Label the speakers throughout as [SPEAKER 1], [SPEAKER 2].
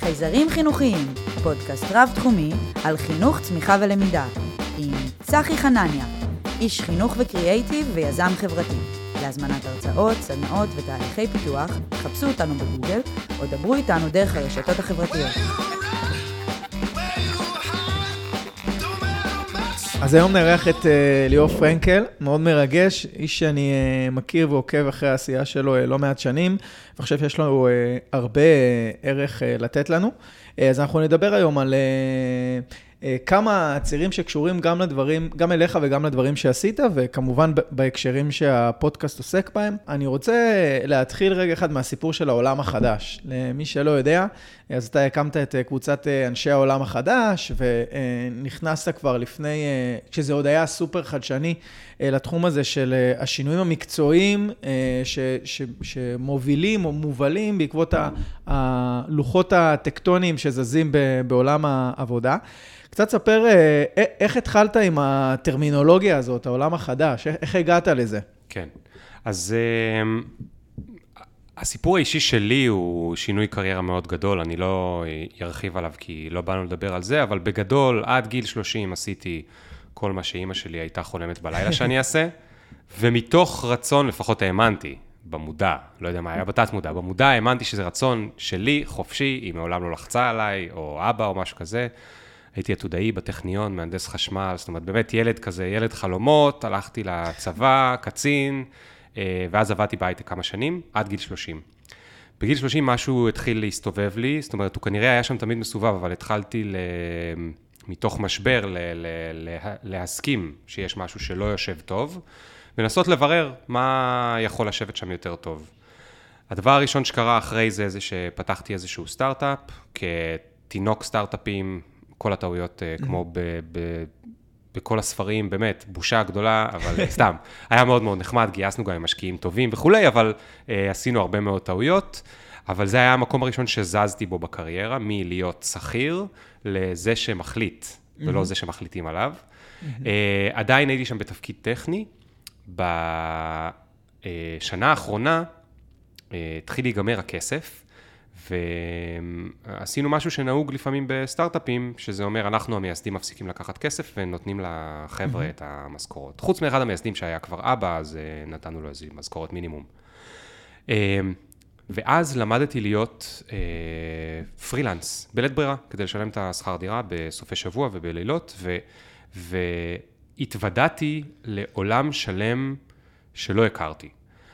[SPEAKER 1] חייזרים חינוכיים, פודקאסט רב-תחומי על חינוך, צמיחה ולמידה, עם צחי חנניה, איש חינוך וקריאייטיב ויזם חברתי. להזמנת הרצאות, סדנאות ותהליכי פיתוח, חפשו אותנו בגוגל או דברו איתנו דרך הרשתות החברתיות.
[SPEAKER 2] אז היום נארח את uh, ליאור פרנקל, מאוד מרגש, איש שאני uh, מכיר ועוקב אחרי העשייה שלו uh, לא מעט שנים, וחושב שיש לו uh, הרבה uh, ערך uh, לתת לנו. Uh, אז אנחנו נדבר היום על uh, כמה צירים שקשורים גם לדברים, גם אליך וגם לדברים שעשית, וכמובן בהקשרים שהפודקאסט עוסק בהם. אני רוצה להתחיל רגע אחד מהסיפור של העולם החדש. למי שלא יודע, אז אתה הקמת את אה, קבוצת אה, אנשי העולם החדש, ונכנסת כבר לפני, כשזה עוד היה סופר חדשני, לתחום הזה של השינויים המקצועיים ש, ש, שמובילים או מובלים בעקבות הלוחות הטקטוניים שזזים בעולם העבודה. קצת ספר אה, איך התחלת עם הטרמינולוגיה הזאת, העולם החדש, איך הגעת לזה?
[SPEAKER 3] כן, אז אה, הסיפור האישי שלי הוא שינוי קריירה מאוד גדול, אני לא ארחיב עליו כי לא באנו לדבר על זה, אבל בגדול, עד גיל 30 עשיתי כל מה שאימא שלי הייתה חולמת בלילה שאני אעשה, ומתוך רצון, לפחות האמנתי, במודע, לא יודע מה היה בתת מודע, במודע האמנתי שזה רצון שלי, חופשי, היא מעולם לא לחצה עליי, או אבא או משהו כזה. הייתי עתודאי בטכניון, מהנדס חשמל, זאת אומרת, באמת ילד כזה, ילד חלומות, הלכתי לצבא, קצין, אה, ואז עבדתי בהייטק כמה שנים, עד גיל 30. בגיל 30 משהו התחיל להסתובב לי, זאת אומרת, הוא כנראה היה שם תמיד מסובב, אבל התחלתי ל... מתוך משבר ל... ל... להסכים שיש משהו שלא יושב טוב, ולנסות לברר מה יכול לשבת שם יותר טוב. הדבר הראשון שקרה אחרי זה, זה שפתחתי איזשהו סטארט-אפ, כתינוק סטארט-אפים כל הטעויות, אה, כמו ב, ב, בכל הספרים, באמת, בושה גדולה, אבל סתם. היה מאוד מאוד נחמד, גייסנו גם עם משקיעים טובים וכולי, אבל uh, עשינו הרבה מאוד טעויות. אבל זה היה המקום הראשון שזזתי בו בקריירה, מלהיות שכיר לזה שמחליט, mm-hmm. ולא זה שמחליטים עליו. Mm-hmm. Uh, עדיין הייתי שם בתפקיד טכני. בשנה האחרונה uh, התחיל להיגמר הכסף, ועשינו משהו שנהוג לפעמים בסטארט-אפים, שזה אומר, אנחנו המייסדים מפסיקים לקחת כסף ונותנים לחבר'ה. את המשכורות. חוץ מאחד המייסדים שהיה כבר אבא, אז אה, נתנו לו איזו משכורת מינימום. אה, ואז למדתי להיות אה, פרילנס, בלית ברירה, כדי לשלם את השכר דירה בסופי שבוע ובלילות, ו, והתוודעתי לעולם שלם שלא הכרתי.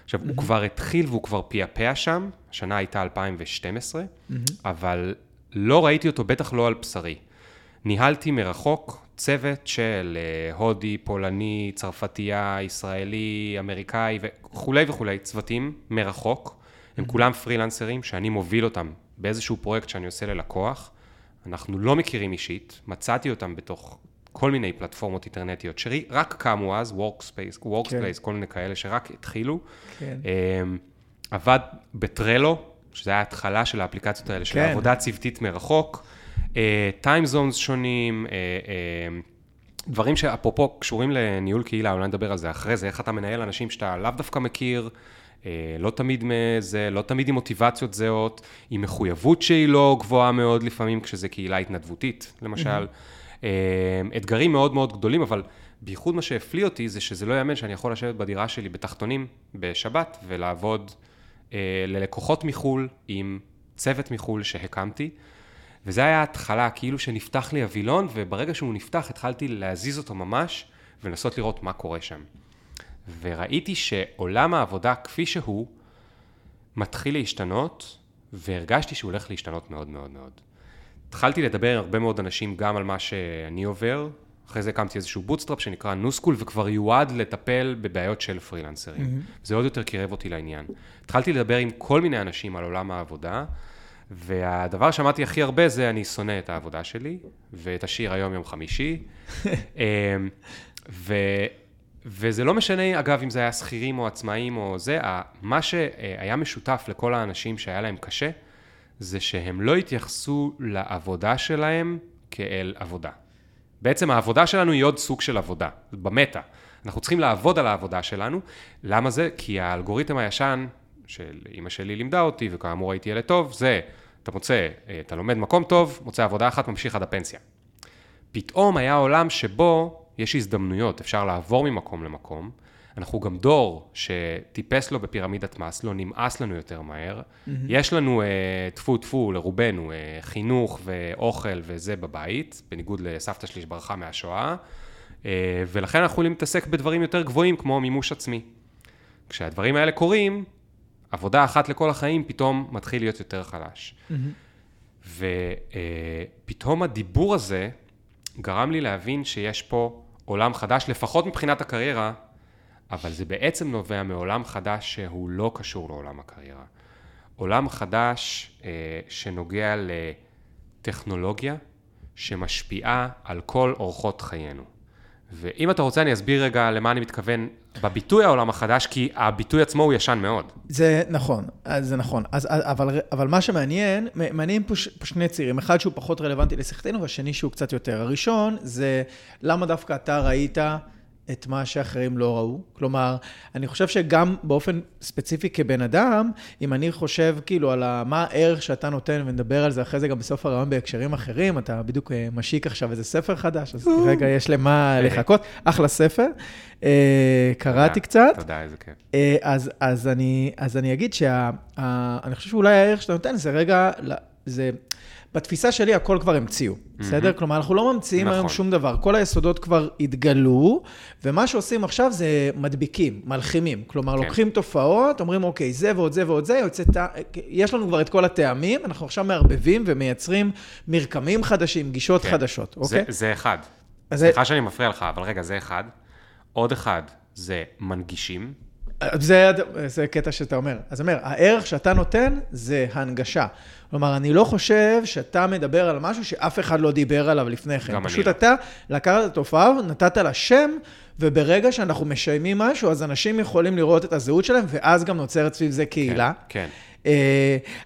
[SPEAKER 3] עכשיו, mm-hmm. הוא כבר התחיל והוא כבר פעפע שם, השנה הייתה 2012, mm-hmm. אבל לא ראיתי אותו, בטח לא על בשרי. ניהלתי מרחוק צוות של אה, הודי, פולני, צרפתייה, ישראלי, אמריקאי וכולי וכולי, צוותים מרחוק. הם mm-hmm. כולם פרילנסרים שאני מוביל אותם באיזשהו פרויקט שאני עושה ללקוח. אנחנו לא מכירים אישית, מצאתי אותם בתוך כל מיני פלטפורמות אינטרנטיות שרק קמו אז, Workspace, Workspace, כן. כל מיני כאלה שרק התחילו. כן. אמ, עבד בטרלו, שזה היה ההתחלה של האפליקציות האלה, של כן. עבודה צוותית מרחוק, טיימזונס אה, שונים, אה, אה, דברים שאפרופו קשורים לניהול קהילה, אולי נדבר על זה אחרי זה, איך אתה מנהל אנשים שאתה לאו דווקא מכיר, לא תמיד מזה, לא תמיד עם מוטיבציות זהות, עם מחויבות שהיא לא גבוהה מאוד לפעמים, כשזה קהילה התנדבותית, למשל. Mm-hmm. אמ, אתגרים מאוד מאוד גדולים, אבל בייחוד מה שהפליא אותי זה שזה לא יאמן שאני יכול לשבת בדירה שלי בתחתונים בשבת ולעבוד אה, ללקוחות מחו"ל עם צוות מחו"ל שהקמתי. וזה היה ההתחלה, כאילו שנפתח לי הווילון, וברגע שהוא נפתח התחלתי להזיז אותו ממש ולנסות לראות מה קורה שם. וראיתי שעולם העבודה כפי שהוא מתחיל להשתנות, והרגשתי שהוא הולך להשתנות מאוד מאוד מאוד. התחלתי לדבר עם הרבה מאוד אנשים גם על מה שאני עובר, אחרי זה הקמתי איזשהו bootstrap שנקרא נוסקול, וכבר יועד לטפל בבעיות של פרילנסרים. Mm-hmm. זה עוד יותר קירב אותי לעניין. התחלתי לדבר עם כל מיני אנשים על עולם העבודה, והדבר שאמרתי הכי הרבה זה אני שונא את העבודה שלי, ואת השיר היום יום חמישי. אמ, ו... וזה לא משנה, אגב, אם זה היה שכירים או עצמאים או זה, מה שהיה משותף לכל האנשים שהיה להם קשה, זה שהם לא התייחסו לעבודה שלהם כאל עבודה. בעצם העבודה שלנו היא עוד סוג של עבודה, במטה. אנחנו צריכים לעבוד על העבודה שלנו. למה זה? כי האלגוריתם הישן, של אימא שלי לימדה אותי, וכאמור הייתי ילד טוב, זה אתה מוצא, אה, אתה לומד מקום טוב, מוצא עבודה אחת, ממשיך עד הפנסיה. פתאום היה עולם שבו יש הזדמנויות, אפשר לעבור ממקום למקום. אנחנו גם דור שטיפס לו בפירמידת מס, לא נמאס לנו יותר מהר. Mm-hmm. יש לנו אה, טפו טפו לרובנו, אה, חינוך ואוכל וזה בבית, בניגוד לסבתא שלי שברחה מהשואה, אה, ולכן אנחנו יכולים להתעסק בדברים יותר גבוהים כמו מימוש עצמי. כשהדברים האלה קורים, עבודה אחת לכל החיים פתאום מתחיל להיות יותר חלש. Mm-hmm. ופתאום הדיבור הזה גרם לי להבין שיש פה עולם חדש, לפחות מבחינת הקריירה, אבל זה בעצם נובע מעולם חדש שהוא לא קשור לעולם הקריירה. עולם חדש אה, שנוגע לטכנולוגיה שמשפיעה על כל אורחות חיינו. ואם אתה רוצה, אני אסביר רגע למה אני מתכוון בביטוי העולם החדש, כי הביטוי עצמו הוא ישן מאוד.
[SPEAKER 2] זה נכון, זה נכון. אז, אבל, אבל מה שמעניין, מעניין פה, פה שני צירים. אחד שהוא פחות רלוונטי לשיחתנו, והשני שהוא קצת יותר. הראשון זה למה דווקא אתה ראית את מה שאחרים לא ראו. כלומר, אני חושב שגם באופן ספציפי כבן אדם, אם אני חושב כאילו על מה הערך שאתה נותן, ונדבר על זה אחרי זה גם בסוף הרעיון בהקשרים אחרים, אתה בדיוק אה, משיק עכשיו איזה ספר חדש, אז רגע, יש למה לחכות. אחלה ספר. אה, קראתי קצת.
[SPEAKER 3] תודה, איזה כיף.
[SPEAKER 2] אה, אז אני אגיד שאני חושב שאולי הערך שאתה נותן זה רגע, זה... בתפיסה שלי הכל כבר המציאו, mm-hmm. בסדר? כלומר, אנחנו לא ממציאים נכון. היום שום דבר, כל היסודות כבר התגלו, ומה שעושים עכשיו זה מדביקים, מלחימים. כלומר, כן. לוקחים תופעות, אומרים, אוקיי, זה ועוד זה ועוד זה, יוצא, יש לנו כבר את כל הטעמים, אנחנו עכשיו מערבבים ומייצרים מרקמים חדשים, גישות כן. חדשות, אוקיי?
[SPEAKER 3] זה, זה אחד. סליחה שאני מפריע לך, אבל רגע, זה אחד. עוד אחד, זה מנגישים.
[SPEAKER 2] זה, זה קטע שאתה אומר. אז אומר, הערך שאתה נותן זה הנגשה. כלומר, אני לא חושב שאתה מדבר על משהו שאף אחד לא דיבר עליו לפני כן. פשוט לא. אתה לקחת את התופעה, נתת לה שם, וברגע שאנחנו משיימים משהו, אז אנשים יכולים לראות את הזהות שלהם, ואז גם נוצרת סביב זה קהילה.
[SPEAKER 3] כן, כן.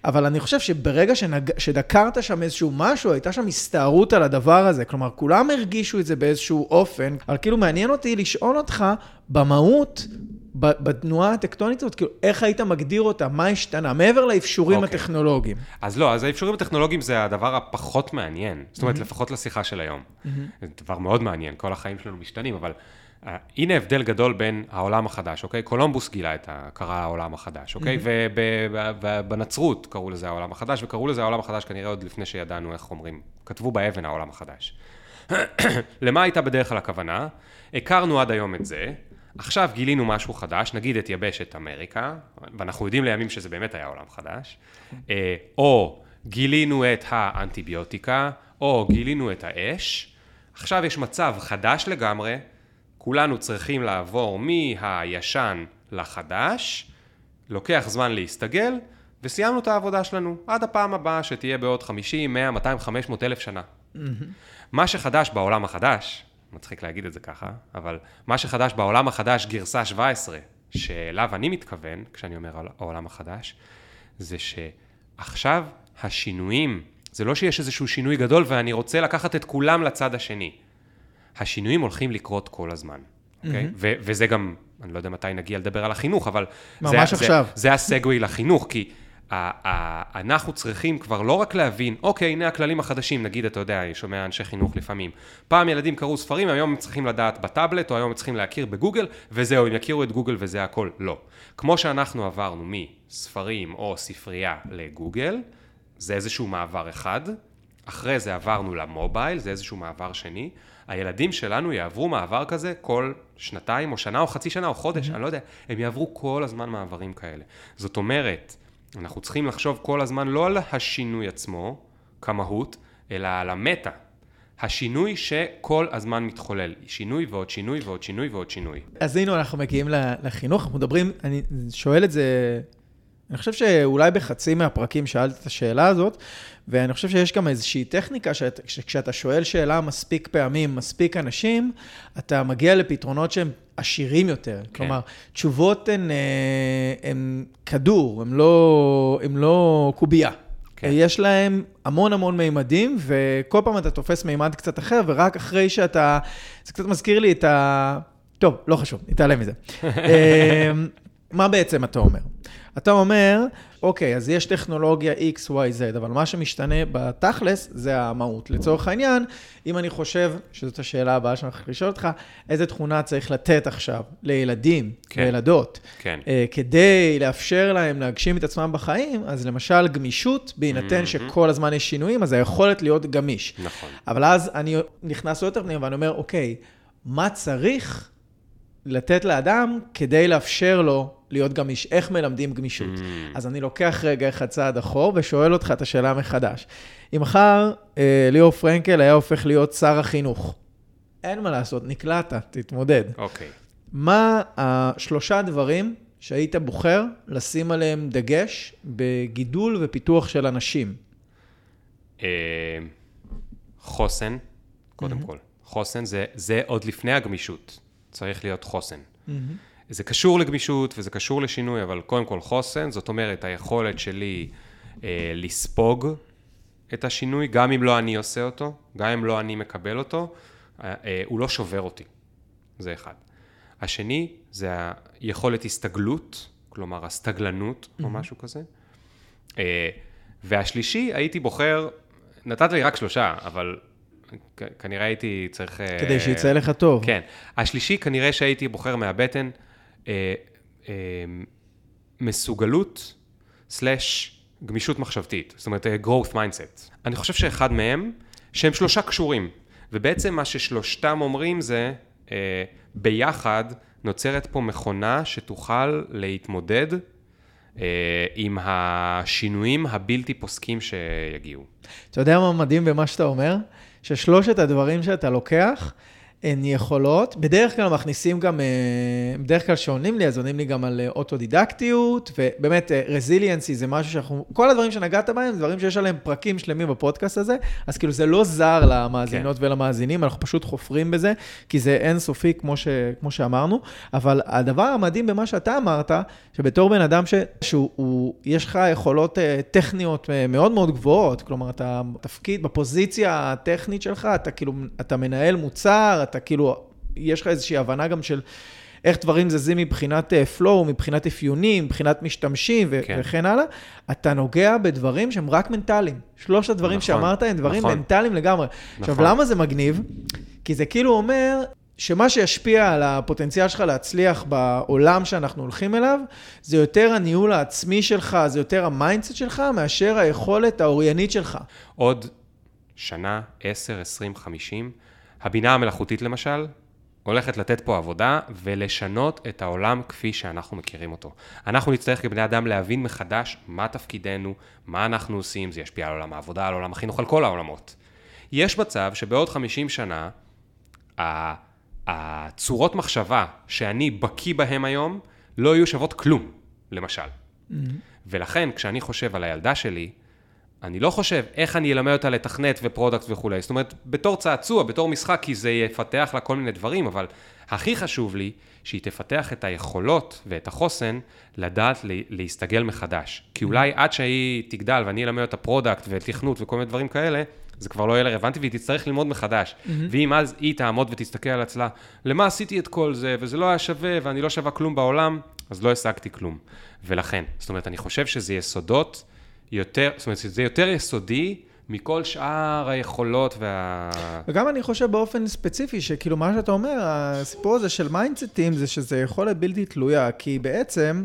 [SPEAKER 2] אבל אני חושב שברגע שנג... שדקרת שם איזשהו משהו, הייתה שם הסתערות על הדבר הזה. כלומר, כולם הרגישו את זה באיזשהו אופן, אבל כאילו מעניין אותי לשאול אותך, במהות, בתנועה הטקטונית הזאת, כאילו, איך היית מגדיר אותה? מה השתנה? מעבר לאפשורים okay. אוקיי. הטכנולוגיים.
[SPEAKER 3] אז לא, אז האפשורים הטכנולוגיים זה הדבר הפחות מעניין. זאת אומרת, mm-hmm. לפחות לשיחה של היום. Mm-hmm. זה דבר מאוד מעניין, כל החיים שלנו משתנים, אבל uh, הנה הבדל גדול בין העולם החדש, אוקיי? קולומבוס גילה את ה... קרא העולם החדש, אוקיי? Mm-hmm. ובנצרות קראו לזה העולם החדש, וקראו לזה העולם החדש כנראה עוד לפני שידענו איך אומרים. כתבו באבן העולם החדש. למה הייתה בדרך כלל הכוונה? הכרנו עד היום את זה. עכשיו גילינו משהו חדש, נגיד את יבשת אמריקה, ואנחנו יודעים לימים שזה באמת היה עולם חדש, אה, או גילינו את האנטיביוטיקה, או גילינו את האש, עכשיו יש מצב חדש לגמרי, כולנו צריכים לעבור מהישן לחדש, לוקח זמן להסתגל, וסיימנו את העבודה שלנו, עד הפעם הבאה שתהיה בעוד 50, 100, 200, 500 אלף שנה. Mm-hmm. מה שחדש בעולם החדש, מצחיק להגיד את זה ככה, אבל מה שחדש בעולם החדש, גרסה 17, שאליו אני מתכוון, כשאני אומר העולם החדש, זה שעכשיו השינויים, זה לא שיש איזשהו שינוי גדול ואני רוצה לקחת את כולם לצד השני. השינויים הולכים לקרות כל הזמן, אוקיי? Mm-hmm. וזה גם, אני לא יודע מתי נגיע לדבר על החינוך, אבל...
[SPEAKER 2] ממש
[SPEAKER 3] זה,
[SPEAKER 2] עכשיו.
[SPEAKER 3] זה, זה הסגווי לחינוך, כי אנחנו צריכים כבר לא רק להבין, אוקיי, הנה הכללים החדשים, נגיד, אתה יודע, אני שומע אנשי חינוך לפעמים. פעם ילדים קראו ספרים, היום הם צריכים לדעת בטאבלט, או היום הם צריכים להכיר בגוגל, וזהו, הם יכירו את גוגל וזה הכל. לא. כמו שאנחנו עברנו מספרים או ספרייה לגוגל, זה איזשהו מעבר אחד, אחרי זה עברנו למובייל, זה איזשהו מעבר שני. הילדים שלנו יעברו מעבר כזה כל שנתיים, או שנה, או חצי שנה, או חודש, mm-hmm. אני לא יודע, הם יעברו כל הזמן מעברים כאלה. זאת אומרת, אנחנו צריכים לחשוב כל הזמן לא על השינוי עצמו, כמהות, אלא על המטה. השינוי שכל הזמן מתחולל. שינוי ועוד שינוי ועוד שינוי ועוד שינוי.
[SPEAKER 2] אז הנה אנחנו מגיעים לחינוך, אנחנו מדברים, אני שואל את זה, אני חושב שאולי בחצי מהפרקים שאלת את השאלה הזאת, ואני חושב שיש גם איזושהי טכניקה, שאת, שכשאתה שואל שאלה מספיק פעמים, מספיק אנשים, אתה מגיע לפתרונות שהם עשירים יותר. כן. כלומר, תשובות הן, אה, הן כדור, הן לא, הן לא קובייה. כן. יש להם המון המון מימדים, וכל פעם אתה תופס מימד קצת אחר, ורק אחרי שאתה... זה קצת מזכיר לי את ה... טוב, לא חשוב, נתעלם מזה. אמ, מה בעצם אתה אומר? אתה אומר, אוקיי, אז יש טכנולוגיה X, Y, Z, אבל מה שמשתנה בתכלס זה המהות. לצורך העניין, אם אני חושב, שזאת השאלה הבאה שאני הולך לשאול אותך, איזה תכונה צריך לתת עכשיו לילדים
[SPEAKER 3] כן.
[SPEAKER 2] וילדות,
[SPEAKER 3] כן.
[SPEAKER 2] אה, כדי לאפשר להם להגשים את עצמם בחיים, אז למשל גמישות, בהינתן
[SPEAKER 3] Mhm.
[SPEAKER 2] שכל הזמן יש שינויים, אז היכולת להיות גמיש.
[SPEAKER 3] נכון.
[SPEAKER 2] אבל אז אני נכנס יותר פנימה ואני אומר, אוקיי, מה צריך לתת לאדם כדי לאפשר לו להיות גמיש? איך מלמדים גמישות?
[SPEAKER 3] Mm.
[SPEAKER 2] אז אני לוקח רגע אחד צעד אחור ושואל אותך את השאלה מחדש. אם מחר אה, ליאור פרנקל היה הופך להיות שר החינוך, אין מה לעשות, נקלעת, תתמודד.
[SPEAKER 3] אוקיי.
[SPEAKER 2] מה השלושה דברים שהיית בוחר לשים עליהם דגש בגידול ופיתוח של אנשים?
[SPEAKER 3] אה, חוסן, קודם כל. חוסן זה, זה עוד לפני הגמישות. צריך להיות חוסן. זה קשור לגמישות וזה קשור לשינוי, אבל קודם כל חוסן, זאת אומרת, היכולת שלי אה, לספוג את השינוי, גם אם לא אני עושה אותו, גם אם לא אני מקבל אותו, אה, אה, הוא לא שובר אותי. זה אחד. השני, זה היכולת הסתגלות, כלומר הסתגלנות או משהו כזה. אה, והשלישי, הייתי בוחר, נתת לי רק שלושה, אבל כנראה הייתי צריך... אה,
[SPEAKER 2] כדי שיצא לך טוב.
[SPEAKER 3] כן. השלישי, כנראה שהייתי בוחר מהבטן, אה, אה, מסוגלות סלאש גמישות מחשבתית, זאת אומרת, אה, growth mindset. אני חושב שאחד מהם, שהם שלושה קשורים, ובעצם מה ששלושתם אומרים זה, אה, ביחד נוצרת פה מכונה שתוכל להתמודד אה, עם השינויים הבלתי פוסקים שיגיעו.
[SPEAKER 2] אתה יודע מה מדהים במה שאתה אומר? ששלושת הדברים שאתה לוקח, הן יכולות, בדרך כלל מכניסים גם, אה, בדרך כלל שעונים לי, אז עונים לי גם על אה, אוטודידקטיות, ובאמת רזיליאנסי זה משהו שאנחנו, כל הדברים שנגעת בהם, זה דברים שיש עליהם פרקים שלמים בפודקאסט הזה, אז כאילו זה לא זר למאזינות כן. ולמאזינים, אנחנו פשוט חופרים בזה, כי זה אינסופי כמו, ש, כמו שאמרנו, אבל הדבר המדהים במה שאתה אמרת, שבתור בן אדם ש, שהוא, הוא, יש לך יכולות אה, טכניות אה, מאוד מאוד גבוהות, כלומר, אתה תפקיד בפוזיציה הטכנית שלך, אתה כאילו, אתה מנהל מוצר, אתה כאילו, יש לך איזושהי הבנה גם של איך דברים זזים מבחינת flow, מבחינת אפיונים, מבחינת משתמשים ו-
[SPEAKER 3] כן.
[SPEAKER 2] וכן הלאה, אתה נוגע בדברים שהם רק מנטליים. שלושת הדברים
[SPEAKER 3] נכון,
[SPEAKER 2] שאמרת הם דברים
[SPEAKER 3] נכון.
[SPEAKER 2] מנטליים לגמרי. עכשיו,
[SPEAKER 3] נכון.
[SPEAKER 2] למה זה מגניב? כי זה כאילו אומר שמה שישפיע על הפוטנציאל שלך להצליח בעולם שאנחנו הולכים אליו, זה יותר הניהול העצמי שלך, זה יותר ה mindset שלך, מאשר היכולת האוריינית שלך.
[SPEAKER 3] עוד שנה, 10, 20, 50, הבינה המלאכותית למשל, הולכת לתת פה עבודה ולשנות את העולם כפי שאנחנו מכירים אותו. אנחנו נצטרך כבני אדם להבין מחדש מה תפקידנו, מה אנחנו עושים, זה ישפיע על עולם העבודה, על עולם החינוך, על כל העולמות. יש מצב שבעוד 50 שנה, הצורות מחשבה שאני בקיא בהם היום, לא יהיו שוות כלום, למשל. ולכן, כשאני חושב על הילדה שלי, אני לא חושב איך אני אלמד אותה לתכנת ו product וכולי. זאת אומרת, בתור צעצוע, בתור משחק, כי זה יפתח לה כל מיני דברים, אבל הכי חשוב לי שהיא תפתח את היכולות ואת החוסן לדעת לה- להסתגל מחדש. כי אולי עד שהיא תגדל ואני אלמד אותה product ותכנות וכל מיני דברים כאלה, זה כבר לא יהיה לה רלוונטי והיא תצטרך ללמוד מחדש. ואם אז היא תעמוד ותסתכל על עצמה, למה עשיתי את כל זה, וזה לא היה שווה, ואני לא שווה כלום בעולם, אז לא השגתי כלום. ולכן, זאת אומרת, אני חושב שזה יסודות יותר, זאת אומרת, זה יותר יסודי מכל שאר היכולות וה...
[SPEAKER 2] וגם אני חושב באופן ספציפי, שכאילו מה שאתה אומר, הסיפור הזה של mindset ים, זה שזה יכולת בלתי תלויה, כי בעצם,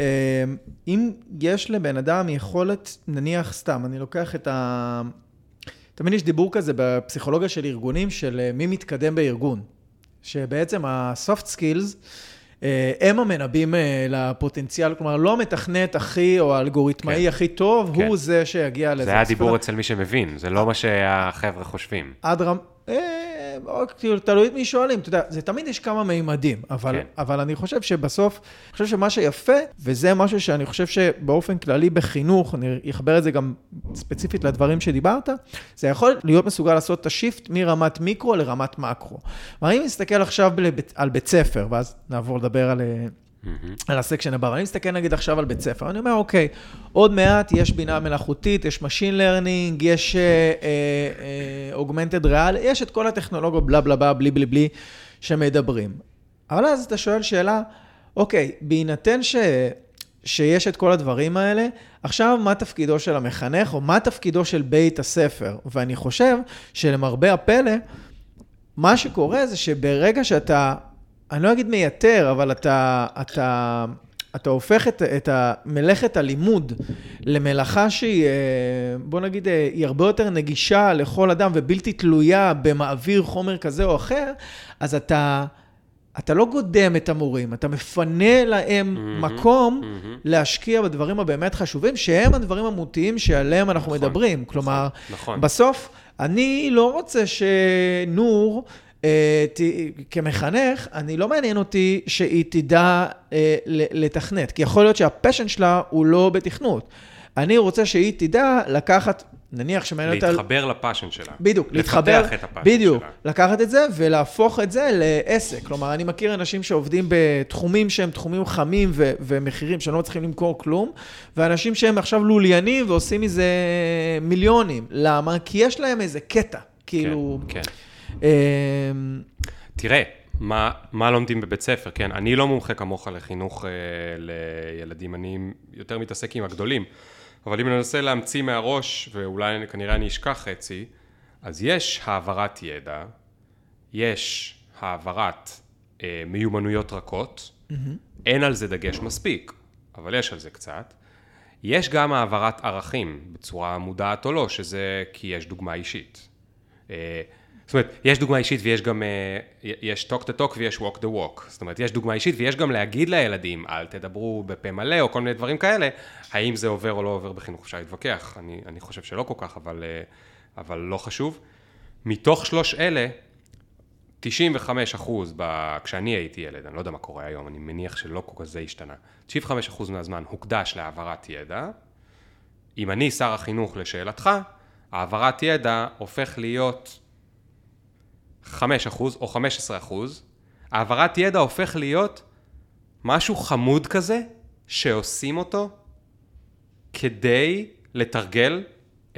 [SPEAKER 2] אה, אם יש לבן אדם יכולת, נניח סתם, אני לוקח את ה... תמיד יש דיבור כזה בפסיכולוגיה של ארגונים, של אה, מי מתקדם בארגון. שבעצם ה-soft skills, הם המנבאים אה, לפוטנציאל, כלומר, לא המתכנת הכי, או האלגוריתמאי
[SPEAKER 3] כן.
[SPEAKER 2] הכי טוב,
[SPEAKER 3] כן.
[SPEAKER 2] הוא זה שיגיע לזה.
[SPEAKER 3] זה היה דיבור אצל מי שמבין, זה לא מה שהחבר'ה חושבים.
[SPEAKER 2] עד רמ... אה, כאילו, תלוי את מי שואלים, אתה יודע, זה תמיד יש כמה מימדים, אבל,
[SPEAKER 3] כן.
[SPEAKER 2] אבל אני חושב שבסוף, אני חושב שמה שיפה, וזה משהו שאני חושב שבאופן כללי בחינוך, אני אחבר את זה גם ספציפית לדברים שדיברת, זה יכול להיות מסוגל לעשות את השיפט מרמת מיקרו לרמת מקרו. כלומר, אם נסתכל עכשיו על בית ספר, ואז נעבור לדבר על... אה, על הסקשן הבא, ואני מסתכל נגיד עכשיו על בית ספר, אני אומר, אוקיי, עוד מעט יש בינה מלאכותית, יש Machine Learning, יש uh, uh, Augmented Real, יש את כל הטכנולוגיות בלה בלה בלה, בלי בלי בלי, שמדברים. אבל אז אתה שואל שאלה, אוקיי, בהינתן ש... שיש את כל הדברים האלה, עכשיו מה תפקידו של המחנך, או מה תפקידו של בית הספר? ואני חושב שלמרבה הפלא, מה שקורה זה שברגע שאתה, אני לא אגיד מייתר, אבל אתה, אתה, אתה הופך את, את מלאכת הלימוד למלאכה שהיא, אה, בוא נגיד, אה, היא הרבה יותר נגישה לכל אדם ובלתי תלויה במעביר חומר כזה או אחר, אז אתה... אתה לא גודם את המורים, אתה מפנה להם mm-hmm, מקום mm-hmm. להשקיע בדברים הבאמת חשובים, שהם הדברים המהותיים שעליהם אנחנו נכון, מדברים. כלומר, נכון. בסוף, אני לא רוצה שנור... אה, ת, כמחנך, אני לא מעניין אותי שהיא תדע אה, לתכנת, כי יכול להיות שה passion שלה הוא לא בתכנות. אני רוצה שהיא תדע לקחת נניח שמעניין אותה...
[SPEAKER 3] להתחבר ל passion שלה.
[SPEAKER 2] בדיוק, להתחבר... לפתח את ה passion בדיוק, שלה. לקחת את זה ולהפוך את זה לעסק. כלומר, אני מכיר אנשים שעובדים בתחומים שהם תחומים חמים ו- ומחירים שהם לא צריכים למכור כלום, ואנשים שהם עכשיו לוליינים ועושים מזה מיליונים. למה? כי יש להם איזה קטע, כאילו... כן, כן.
[SPEAKER 3] אה... תראה, מה, מה לומדים בבית ספר, כן? אני לא מומחה כמוך לחינוך אה, לילדים, אני יותר מתעסק עם הגדולים. אבל אם ננסה להמציא מהראש, ואולי כנראה אני אשכח חצי, אז יש העברת ידע, יש העברת אה, מיומנויות רכות, mm-hmm. אין על זה דגש מספיק, אבל יש על זה קצת. יש גם העברת ערכים, בצורה מודעת או לא, שזה כי יש דוגמה אישית. אה, זאת אומרת, יש דוגמה אישית ויש גם, אה, יש talk the talk ויש walk the walk. זאת אומרת, יש דוגמה אישית ויש גם להגיד לילדים, אל תדברו בפה מלא או כל מיני דברים כאלה, האם זה עובר או לא עובר בחינוך, אפשר להתווכח, אני, אני חושב שלא כל כך, אבל, אה, אבל לא חשוב. מתוך שלוש אלה, 95 אחוז, ב... כשאני הייתי ילד, אני לא יודע מה קורה היום, אני מניח שלא כל כך זה השתנה, 95 אחוז מהזמן הוקדש להעברת ידע. אם אני שר החינוך לשאלתך, העברת ידע הופך להיות 5% או 15%, העברת ידע הופך להיות משהו חמוד כזה, שעושים אותו כדי לתרגל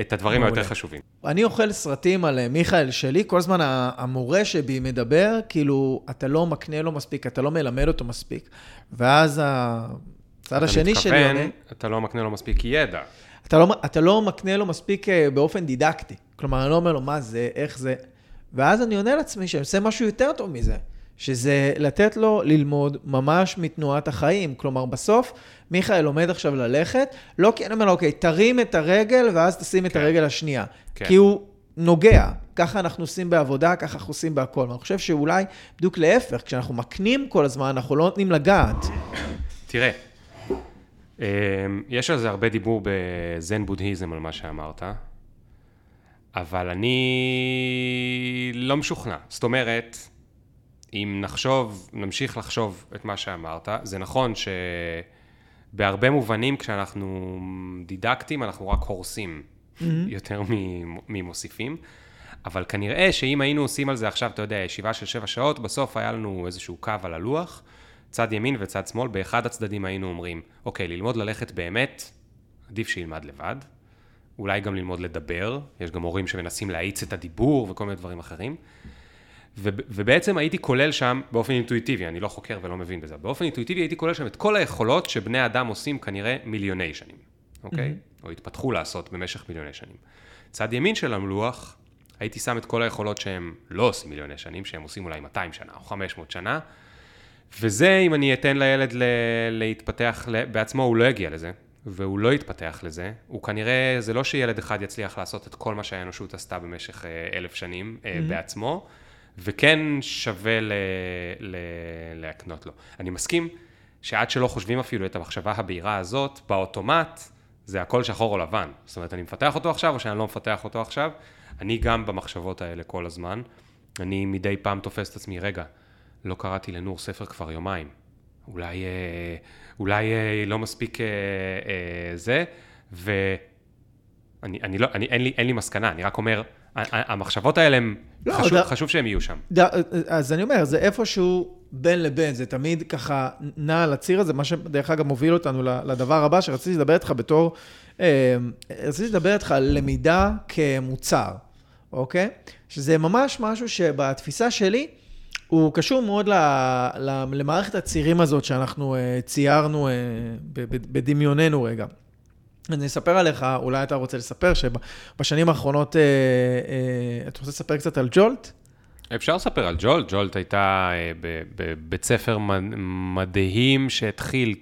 [SPEAKER 3] את הדברים היותר חשובים.
[SPEAKER 2] אני אוכל סרטים על אה, מיכאל שלי, כל הזמן המורה שבי מדבר, כאילו, אתה לא מקנה לו מספיק, אתה לא מלמד אותו מספיק. ואז הצד השני שלי...
[SPEAKER 3] אתה מתכוון, אתה לא מקנה לו מספיק ידע.
[SPEAKER 2] אתה לא, אתה לא מקנה לו מספיק אה, באופן דידקטי. כלומר, אני לא אומר לו מה זה, איך זה. ואז אני עונה לעצמי שאני עושה משהו יותר טוב מזה, שזה לתת לו ללמוד ממש מתנועת החיים. כלומר, בסוף, מיכאל לומד עכשיו ללכת, לא כי אני אומר לו, אוקיי, תרים את הרגל ואז תשים כן. את הרגל השנייה. כן. כי הוא נוגע. ככה אנחנו עושים בעבודה, ככה אנחנו עושים בהכל. ואני חושב שאולי בדיוק להפך, כשאנחנו מקנים כל הזמן, אנחנו לא נותנים לגעת.
[SPEAKER 3] תראה, אמ, יש על זה הרבה דיבור בזן בודהיזם על מה שאמרת. אבל אני לא משוכנע. זאת אומרת, אם נחשוב, נמשיך לחשוב את מה שאמרת, זה נכון שבהרבה מובנים כשאנחנו דידקטים אנחנו רק הורסים mm-hmm. יותר ממוסיפים, אבל כנראה שאם היינו עושים על זה עכשיו, אתה יודע, ישיבה של שבע שעות, בסוף היה לנו איזשהו קו על הלוח, צד ימין וצד שמאל, באחד הצדדים היינו אומרים, אוקיי, ללמוד ללכת באמת, עדיף שילמד לבד, אולי גם ללמוד לדבר, יש גם הורים שמנסים להאיץ את הדיבור וכל מיני דברים אחרים. ו- ובעצם הייתי כולל שם, באופן אינטואיטיבי, אני לא חוקר ולא מבין בזה, באופן אינטואיטיבי הייתי כולל שם את כל היכולות שבני אדם עושים כנראה מיליוני שנים, אוקיי? Mm-hmm. או התפתחו לעשות במשך מיליוני שנים. צד ימין של המלוח, הייתי שם את כל היכולות שהם לא עושים מיליוני שנים, שהם עושים אולי 200 שנה או 500 שנה, וזה, אם אני אתן לילד ל- להתפתח בעצמו, הוא לא יגיע לזה. והוא לא יתפתח לזה, הוא כנראה, זה לא שילד אחד יצליח לעשות את כל מה שהאנושות עשתה במשך אה, אלף שנים mm-hmm. בעצמו, וכן שווה ל, ל, להקנות לו. אני מסכים שעד שלא חושבים אפילו את המחשבה הבהירה הזאת, באוטומט זה הכל שחור או לבן. זאת אומרת, אני מפתח אותו עכשיו או שאני לא מפתח אותו עכשיו. אני גם במחשבות האלה כל הזמן. אני מדי פעם תופס את עצמי, רגע, לא קראתי לנור ספר כבר יומיים. אולי, אה, אולי אה, לא מספיק אה, זה, ואני אני לא, אני, אין, לי, אין לי מסקנה, אני רק אומר, המחשבות האלה, הם, לא, חשוב, ד... חשוב שהם יהיו שם.
[SPEAKER 2] ד... אז אני אומר, זה איפשהו בין לבין, זה תמיד ככה נע על הציר הזה, מה שדרך אגב מוביל אותנו לדבר הבא, שרציתי לדבר איתך בתור, רציתי לדבר איתך על למידה כמוצר, אוקיי? שזה ממש משהו שבתפיסה שלי, הוא קשור מאוד ל, ל, למערכת הצירים הזאת שאנחנו uh, ציירנו uh, בדמיוננו רגע. אני אספר עליך, אולי אתה רוצה לספר, שבשנים האחרונות, uh, uh, אתה רוצה לספר קצת על ג'ולט?
[SPEAKER 3] אפשר לספר על ג'ולט, ג'ולט הייתה בבית ספר מדהים שהתחיל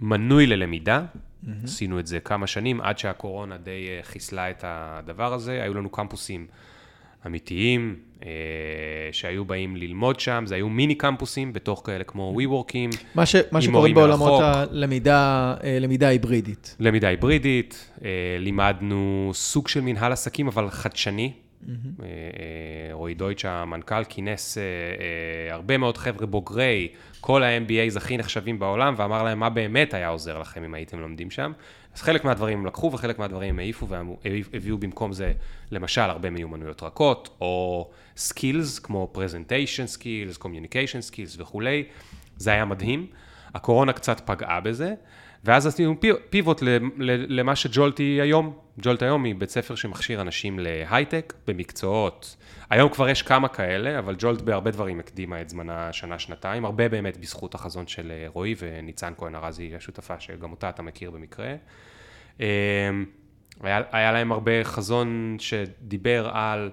[SPEAKER 3] כמנוי ללמידה. עשינו את זה כמה שנים, עד שהקורונה די חיסלה את הדבר הזה. היו לנו קמפוסים אמיתיים, אה, שהיו באים ללמוד שם, זה היו מיני קמפוסים בתוך כאלה כמו WeWorkים,
[SPEAKER 2] מה, ש, מה שקורה בעולמות הלמידה אה, למידה היברידית.
[SPEAKER 3] למידה היברידית, אה, לימדנו סוג של מנהל עסקים, אבל חדשני. Mm-hmm. רועי דויטש, המנכ"ל, כינס הרבה מאוד חבר'ה בוגרי, כל ה-MBAs הכי נחשבים בעולם, ואמר להם מה באמת היה עוזר לכם אם הייתם לומדים שם. אז חלק מהדברים לקחו וחלק מהדברים העיפו והביאו במקום זה, למשל, הרבה מיומנויות רכות, או skills, כמו presentation skills, communication skills וכולי. זה היה מדהים. הקורונה קצת פגעה בזה, ואז עשינו פיבוט למה שג'ולט היא היום. ג'ולט היום היא בית ספר שמכשיר אנשים להייטק, במקצועות. היום כבר יש כמה כאלה, אבל ג'ולט בהרבה דברים הקדימה את זמנה שנה-שנתיים, הרבה באמת בזכות החזון של אה, רועי וניצן כהן ארזי, השותפה שגם אותה אתה מכיר במקרה. אמ, היה, היה להם הרבה חזון שדיבר על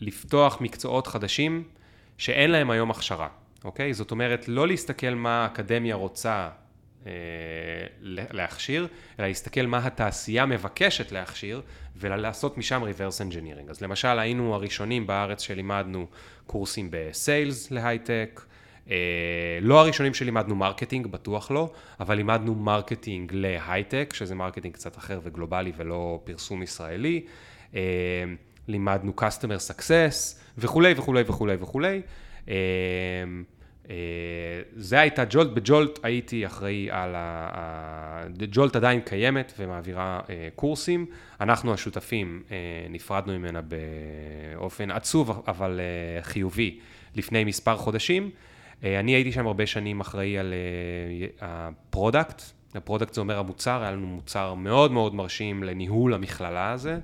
[SPEAKER 3] לפתוח מקצועות חדשים שאין להם היום הכשרה, אוקיי? זאת אומרת, לא להסתכל מה האקדמיה רוצה להכשיר, אלא להסתכל מה התעשייה מבקשת להכשיר, ולעשות משם reverse engineering. אז למשל, היינו הראשונים בארץ שלימדנו קורסים ב sales להייטק, אה, לא הראשונים שלימדנו marketing, בטוח לא, אבל לימדנו marketing להייטק, שזה marketing קצת אחר וגלובלי ולא פרסום ישראלי. אה, לימדנו customer success וכולי וכולי וכולי וכולי. אה, זה הייתה ג'ולט, בג'ולט הייתי אחראי על ה... ג'ולט עדיין קיימת ומעבירה אה, קורסים. אנחנו השותפים אה, נפרדנו ממנה באופן עצוב אבל חיובי לפני מספר חודשים. אני הייתי שם הרבה שנים אחראי על ה product. הפרודקט זה אומר המוצר, היה לנו מוצר מאוד מאוד מרשים לניהול המכללה הזה,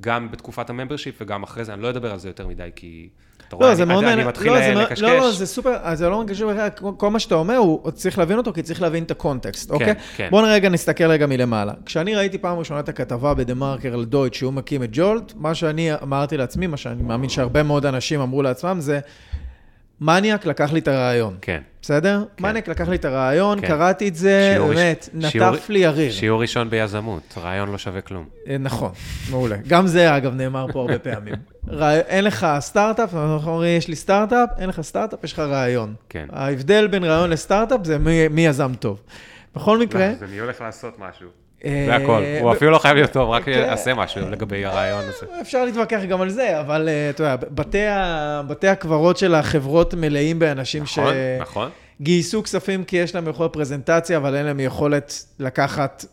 [SPEAKER 3] גם בתקופת הממברשיפ וגם אחרי זה, אני לא אדבר על זה יותר מדי כי אתה רואה. אני מתחיל לא, לקשקש.
[SPEAKER 2] לא, זה סופר, זה לא קשור, כל מה שאתה אומר, הוא צריך להבין אותו, כי צריך להבין את הקונטקסט, כן, אוקיי? כן. בואו רגע נסתכל רגע מלמעלה. כשאני ראיתי פעם ראשונה את הכתבה בדה מרקר על דויט, שהוא מקים את ג'ולט, מה שאני אמרתי לעצמי, מה שאני מאמין שהרבה מאוד אנשים אמרו לעצמם, זה... מניאק לקח לי את הרעיון.
[SPEAKER 3] כן.
[SPEAKER 2] בסדר? כן. מניאק לקח לי את הרעיון, כן. קראתי את זה, באמת, נטף שיעור, לי יריר.
[SPEAKER 3] שיעור ראשון ביזמות, רעיון לא שווה כלום.
[SPEAKER 2] אה, נכון, מעולה. גם זה, אגב, נאמר פה הרבה פעמים. אין לך סטארט-אפ, אנחנו אומרים, יש לי סטארט-אפ, אין לך סטארט-אפ, יש לך רעיון.
[SPEAKER 3] כן.
[SPEAKER 2] ההבדל בין רעיון לסטארט-אפ זה מי, מי יזם טוב. בכל מקרה...
[SPEAKER 3] לא, זה מי הולך לעשות משהו. זה אה, הכל. הוא אפילו לא חייב להיות טוב, רק יעשה משהו לגבי הרעיון הזה.
[SPEAKER 2] אפשר להתווכח גם על זה, אבל אה, אתה יודע, בתי הקברות של החברות מלאים באנשים
[SPEAKER 3] נכון, ש... נכון.
[SPEAKER 2] גייסו כספים כי יש להם יכולת פרזנטציה, אבל אין להם יכולת לקחת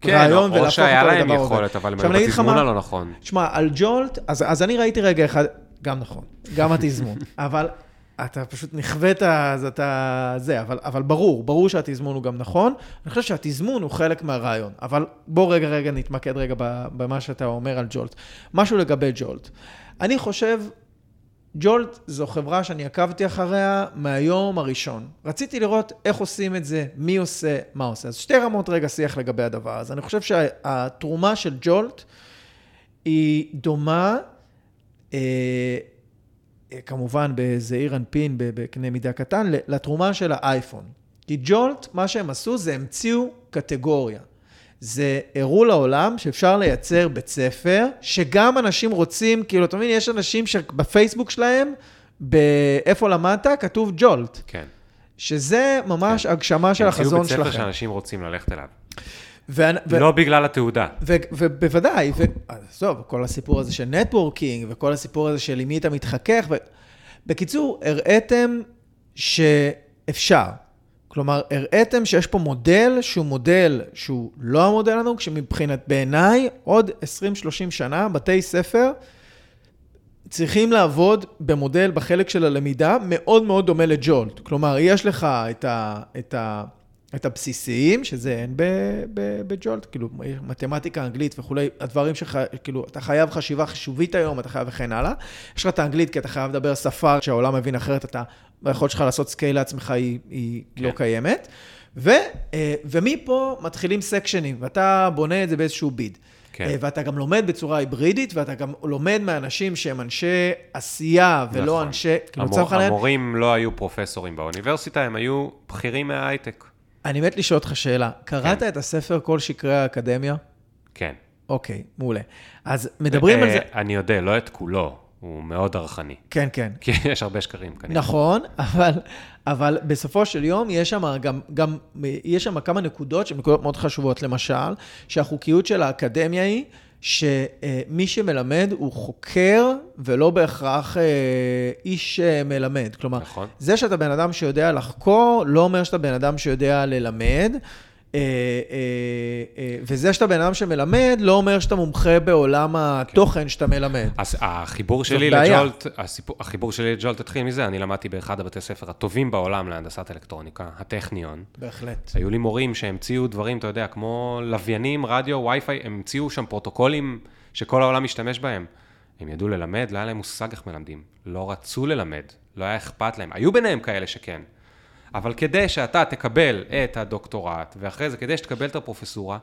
[SPEAKER 2] כן, רעיון ולהפוך אותו לדבר
[SPEAKER 3] עובד. או שהיה להם יכולת, אבל הם היו בתזמון הלא נכון.
[SPEAKER 2] תשמע, על ג'ולט, אז אני ראיתי רגע אחד, גם נכון, גם התזמון, אבל אתה פשוט נכווית, אז אתה זה, אבל, אבל ברור, ברור שהתזמון הוא גם נכון. אני חושב שהתזמון הוא חלק מהרעיון, אבל בוא רגע, רגע, נתמקד רגע במה שאתה אומר על ג'ולט. משהו לגבי ג'ולט. אני חושב, ג'ולט זו חברה שאני עקבתי אחריה מהיום הראשון. רציתי לראות איך עושים את זה, מי עושה, מה עושה. אז שתי רמות רגע שיח לגבי הדבר הזה. אני חושב שהתרומה של ג'ולט היא דומה, אה, כמובן בזעיר אנפין, בקנה מידה קטן, לתרומה של האייפון. כי ג'ולט, מה שהם עשו זה המציאו קטגוריה. זה הראו לעולם שאפשר לייצר בית ספר, שגם אנשים רוצים, כאילו, אתה מבין, יש אנשים שבפייסבוק שלהם, באיפה למדת, כתוב ג'ולט.
[SPEAKER 3] כן.
[SPEAKER 2] שזה ממש כן. הגשמה של החזון שלכם.
[SPEAKER 3] בית ספר שאנשים רוצים ללכת אליו. ו... לא בגלל התעודה.
[SPEAKER 2] ובוודאי, עזוב, כל הסיפור הזה של נטוורקינג, וכל הסיפור הזה של עם מי אתה מתחכך. ו... בקיצור, הראיתם שאפשר. כלומר, הראיתם שיש פה מודל שהוא מודל שהוא לא המודל לנו, כשמבחינת, בעיניי, עוד 20-30 שנה, בתי ספר צריכים לעבוד במודל, בחלק של הלמידה, מאוד מאוד דומה לג'ולט. כלומר, יש לך את ה... את ה את הבסיסיים, שזה אין בג'ולט, כאילו, מתמטיקה, אנגלית וכולי, הדברים שלך, כאילו, אתה חייב חשיבה חישובית היום, אתה חייב וכן הלאה. יש לך את האנגלית, כי אתה חייב לדבר שפה שהעולם מבין אחרת, אתה, היכולת שלך לעשות scale לעצמך היא, היא
[SPEAKER 3] כן.
[SPEAKER 2] לא קיימת. ו, אה, ומפה מתחילים section ים, ואתה בונה את זה באיזשהו ביד.
[SPEAKER 3] כן.
[SPEAKER 2] אה, ואתה גם לומד בצורה היברידית, ואתה גם לומד מאנשים שהם אנשי עשייה, ולא
[SPEAKER 3] נכון.
[SPEAKER 2] אנשי...
[SPEAKER 3] המור, המורים לא היו פרופסורים באוניברסיטה, הם היו בכירים מההייטק.
[SPEAKER 2] אני מת לשאול אותך שאלה. קראת
[SPEAKER 3] כן.
[SPEAKER 2] את הספר כל שקרי האקדמיה?
[SPEAKER 3] כן.
[SPEAKER 2] אוקיי, מעולה. אז מדברים על
[SPEAKER 3] אה,
[SPEAKER 2] זה...
[SPEAKER 3] אני יודע, לא את כולו, הוא מאוד ערכני.
[SPEAKER 2] כן, כן.
[SPEAKER 3] כי יש הרבה שקרים כנראה.
[SPEAKER 2] נכון, אבל, אבל בסופו של יום יש שם גם, גם, יש שם כמה נקודות שהן נקודות מאוד חשובות. למשל, שהחוקיות של האקדמיה היא שמי שמלמד הוא חוקר ולא בהכרח אה, איש אה, מלמד. כלומר,
[SPEAKER 3] נכון.
[SPEAKER 2] זה שאתה בן אדם שיודע לחקור, לא אומר שאתה בן אדם שיודע ללמד. אה, אה, אה, וזה שאתה בן אדם שמלמד, לא אומר שאתה מומחה בעולם התוכן שאתה מלמד.
[SPEAKER 3] אז החיבור שלי. לג'ולט, הסיפור, החיבור שלי לג'ולט התחיל מזה, אני למדתי באחד הבתי ספר הטובים בעולם להנדסת אלקטרוניקה, הטכניון.
[SPEAKER 2] בהחלט.
[SPEAKER 3] היו לי מורים שהמציאו דברים, אתה יודע, כמו לוויינים, רדיו, וי-פיי, הם המציאו שם פרוטוקולים שכל העולם משתמש בהם. הם ידעו ללמד, לא היה להם מושג איך מלמדים. לא רצו ללמד, לא היה אכפת להם. היו ביניהם כאלה שכן. אבל כדי שאתה תקבל את הדוקטורט, ואחרי זה, כדי שתקבל את הפרופסורה,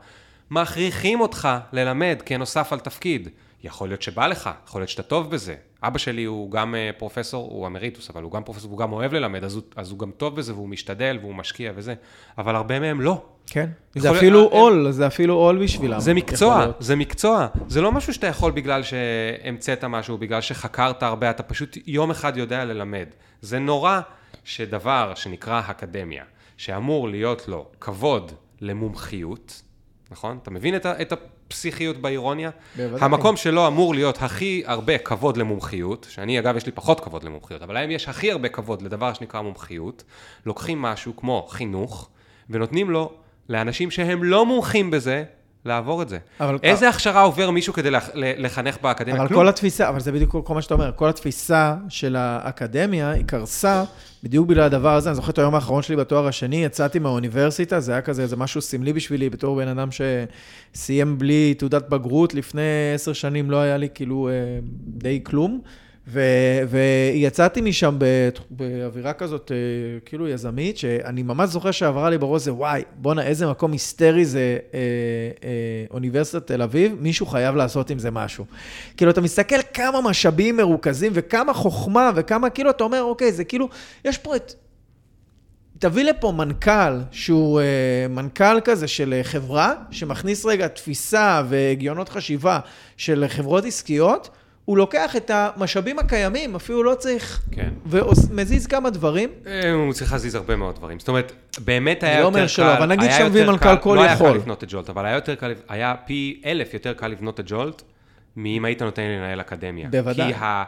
[SPEAKER 3] מכריחים אותך ללמד כנוסף על תפקיד. יכול להיות שבא לך, יכול להיות שאתה טוב בזה. אבא שלי הוא גם אה, פרופסור, הוא אמריטוס, אבל הוא גם פרופסור, והוא גם אוהב ללמד, אז הוא, אז הוא גם טוב בזה, והוא משתדל, והוא משקיע וזה. אבל הרבה מהם לא.
[SPEAKER 2] כן. זה אפילו
[SPEAKER 3] הם-
[SPEAKER 2] עול, זה אפילו עול בשבילם.
[SPEAKER 3] זה מקצוע. זה מקצוע. זה לא משהו שאתה יכול בגלל שהמצאת משהו, בגלל שחקרת הרבה, אתה פשוט יום אחד יודע ללמד. זה נורא שדבר שנקרא אקדמיה, שאמור להיות לו כבוד למומחיות, נכון? אתה מבין את, ה- את הפסיכיות באירוניה?
[SPEAKER 2] בוודאי.
[SPEAKER 3] המקום שלו אמור להיות הכי הרבה כבוד למומחיות, שאני אגב יש לי פחות כבוד למומחיות, אבל להם יש הכי הרבה כבוד לדבר שנקרא מומחיות, לוקחים משהו כמו חינוך, ונותנים לו לאנשים שהם לא מומחים בזה, לעבור את זה.
[SPEAKER 2] אבל-
[SPEAKER 3] איזה הכשרה עובר מישהו כדי לח- לחנך באקדמיה?
[SPEAKER 2] אבל
[SPEAKER 3] כלום.
[SPEAKER 2] כל התפיסה, אבל זה בדיוק כל מה שאתה אומר, כל התפיסה של האקדמיה, היא קרסה בדיוק בגלל הדבר הזה. אני זוכר את היום האחרון שלי בתואר השני, יצאתי מהאוניברסיטה, זה היה כזה, זה משהו סמלי בשבילי, בתור בן אדם שסיים בלי תעודת בגרות, לפני עשר שנים לא היה לי כאילו אה, די כלום. ו- ויצאתי משם באווירה כזאת, אה, כאילו יזמית, שאני ממש זוכר שעברה לי בראש זה, וואי, בואנה, איזה מקום היסטרי זה אה, אה, אוניברסיטת תל אביב, מישהו חייב לעשות עם זה משהו. כאילו, אתה מסתכל כמה משאבים מרוכזים וכמה חוכמה וכמה, כאילו, אתה אומר, אוקיי, זה כאילו, יש פה את... תביא לפה מנכ"ל שהוא אה, מנכ"ל כזה של אה, חברה, שמכניס רגע תפיסה והגיונות חשיבה של חברות עסקיות, הוא לוקח את המשאבים הקיימים, אפילו לא צריך,
[SPEAKER 3] כן.
[SPEAKER 2] ומזיז כמה דברים.
[SPEAKER 3] אה, הוא צריך להזיז הרבה מאוד דברים. זאת אומרת, באמת
[SPEAKER 2] אני
[SPEAKER 3] היה
[SPEAKER 2] לא
[SPEAKER 3] יותר קל...
[SPEAKER 2] אומר שלא, אבל נגיד שאתה מביא מנכ"ל כל
[SPEAKER 3] לא היה
[SPEAKER 2] יכול.
[SPEAKER 3] קל לבנות את ג'ולט, אבל היה יותר קל, היה פי אלף יותר קל לבנות את ג'ולט, מאם היית נותן לי לנהל אקדמיה.
[SPEAKER 2] בוודאי.
[SPEAKER 3] כי ה...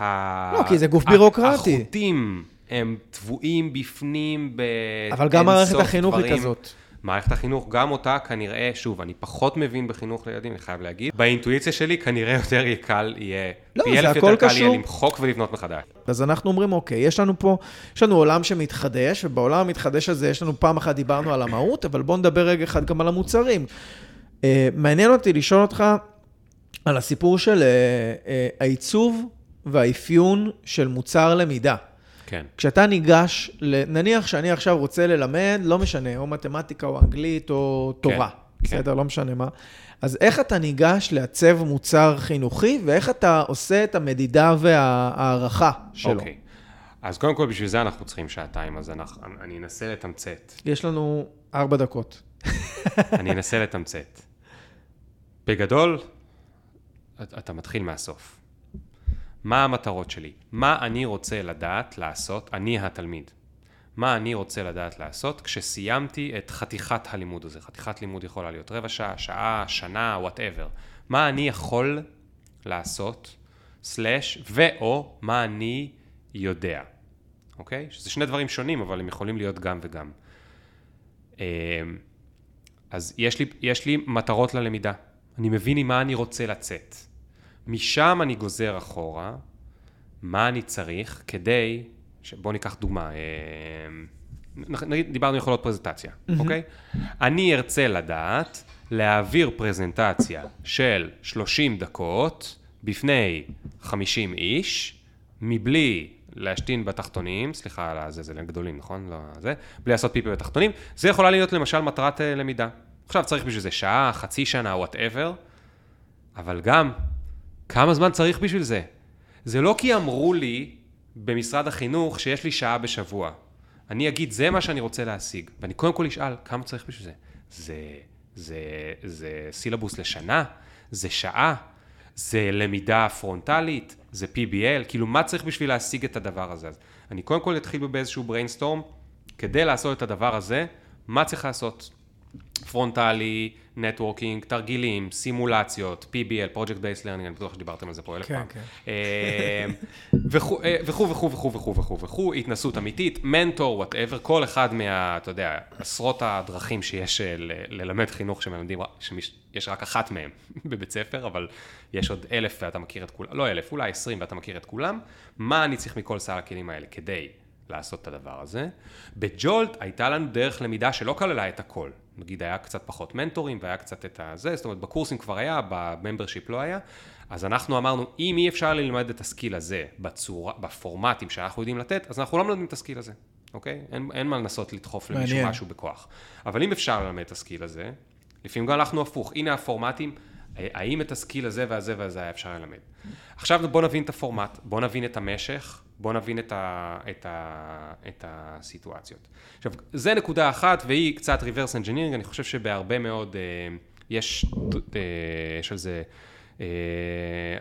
[SPEAKER 3] ה...
[SPEAKER 2] לא, כי זה גוף בירוקרטי.
[SPEAKER 3] החוטים הם טבועים בפנים באינסוף
[SPEAKER 2] אבל גם מערכת החינוך היא. כזאת.
[SPEAKER 3] מערכת החינוך, גם אותה כנראה, שוב, אני פחות מבין בחינוך לילדים, אני חייב להגיד. באינטואיציה שלי, כנראה יותר יהיה קל יהיה,
[SPEAKER 2] לא,
[SPEAKER 3] פי
[SPEAKER 2] זה
[SPEAKER 3] אלף יותר קל יהיה
[SPEAKER 2] קשור.
[SPEAKER 3] למחוק ולבנות מחדש.
[SPEAKER 2] אז אנחנו אומרים, אוקיי, יש לנו פה, יש לנו עולם שמתחדש, ובעולם המתחדש הזה יש לנו פעם אחת דיברנו על המהות, אבל בואו נדבר רגע אחד גם על המוצרים. אה, מעניין אותי לשאול אותך על הסיפור של אה, אה, העיצוב והאפיון של מוצר למידה.
[SPEAKER 3] כן.
[SPEAKER 2] כשאתה ניגש, נניח שאני עכשיו רוצה ללמד, לא משנה, או מתמטיקה או אנגלית או תורה,
[SPEAKER 3] כן.
[SPEAKER 2] בסדר? לא משנה מה. אז איך אתה ניגש לעצב מוצר חינוכי, ואיך אתה עושה את המדידה וההערכה שלו?
[SPEAKER 3] אוקיי. אז קודם כל, בשביל זה אנחנו צריכים שעתיים, אז אנחנו, אני אנסה לתמצת.
[SPEAKER 2] יש לנו ארבע דקות.
[SPEAKER 3] אני אנסה לתמצת. בגדול, את- אתה מתחיל מהסוף. מה המטרות שלי? מה אני רוצה לדעת לעשות, אני התלמיד. מה אני רוצה לדעת לעשות כשסיימתי את חתיכת הלימוד הזה. חתיכת לימוד יכולה להיות רבע שעה, שעה, שנה, whatever. מה אני יכול לעשות, slash, ואו מה אני יודע, אוקיי? שזה שני דברים שונים, אבל הם יכולים להיות גם וגם. אמ, אז יש לי, יש לי מטרות ללמידה. אני מבין עם מה אני רוצה לצאת. משם אני גוזר אחורה מה אני צריך כדי. בואו ניקח דוגמה, אמ, נגיד, דיברנו יכולות פרזנטציה, אוקיי? אני ארצה לדעת להעביר פרזנטציה של 30 דקות בפני 50 איש, מבלי להשתין בתחתונים, סליחה על הזה, זה לגדולים, נכון? לא זה, בלי לעשות פיפי בתחתונים, זה יכולה להיות למשל מטרת אה, למידה. עכשיו צריך בשביל זה שעה, חצי שנה, whatever, אבל גם, כמה זמן צריך בשביל זה? זה לא כי אמרו לי במשרד החינוך שיש לי שעה בשבוע. אני אגיד, זה מה שאני רוצה להשיג, ואני קודם כל אשאל, כמה צריך בשביל זה? זה, זה, זה סילבוס לשנה? זה שעה? זה למידה פרונטלית? זה PBL? כאילו, מה צריך בשביל להשיג את הדבר הזה? אז אני קודם כל אתחיל באיזשהו brainstorm, כדי לעשות את הדבר הזה, מה צריך לעשות? פרונטלי, networking, תרגילים, סימולציות, PBL, Project Based Learning, אני בטוח שדיברתם על זה פה אלף
[SPEAKER 2] כן,
[SPEAKER 3] פעם.
[SPEAKER 2] כן.
[SPEAKER 3] וכו' אה, וכו' וכו' וכו' וכו' וכו' וכו', התנסות אמיתית, מנטור, whatever, כל אחד מה, אתה יודע, עשרות הדרכים שיש אה, ללמד חינוך שמלמדים, שיש רק אחת מהם בבית ספר, אבל יש עוד אלף ואתה מכיר את כולם, לא אלף, אולי עשרים ואתה מכיר את כולם, מה אני צריך מכל סל הכלים האלה כדי לעשות את הדבר הזה. בג'ולט הייתה לנו דרך למידה שלא כללה את הכל. נגיד היה קצת פחות מנטורים והיה קצת את הזה, זאת אומרת בקורסים כבר היה, ב membership לא היה. אז אנחנו אמרנו, אם אי אפשר ללמד את ה skill הזה בצורה, בפורמטים שאנחנו יודעים לתת, אז אנחנו לא מלמדים את ה skill הזה, אוקיי? אין, אין מה לנסות לדחוף למישהו. משהו בכוח. אבל אם אפשר ללמד את ה skill הזה, לפעמים גם אנחנו הפוך, הנה הפורמטים, האם את הסקיל הזה והזה והזה היה אפשר ללמד. עכשיו בואו נבין את הפורמט, בואו נבין את המשך, בואו נבין את, ה, את, ה, את הסיטואציות. עכשיו, זה נקודה אחת, והיא קצת reverse engineering, אני חושב שבהרבה מאוד, אה, יש, אה, יש על זה אה,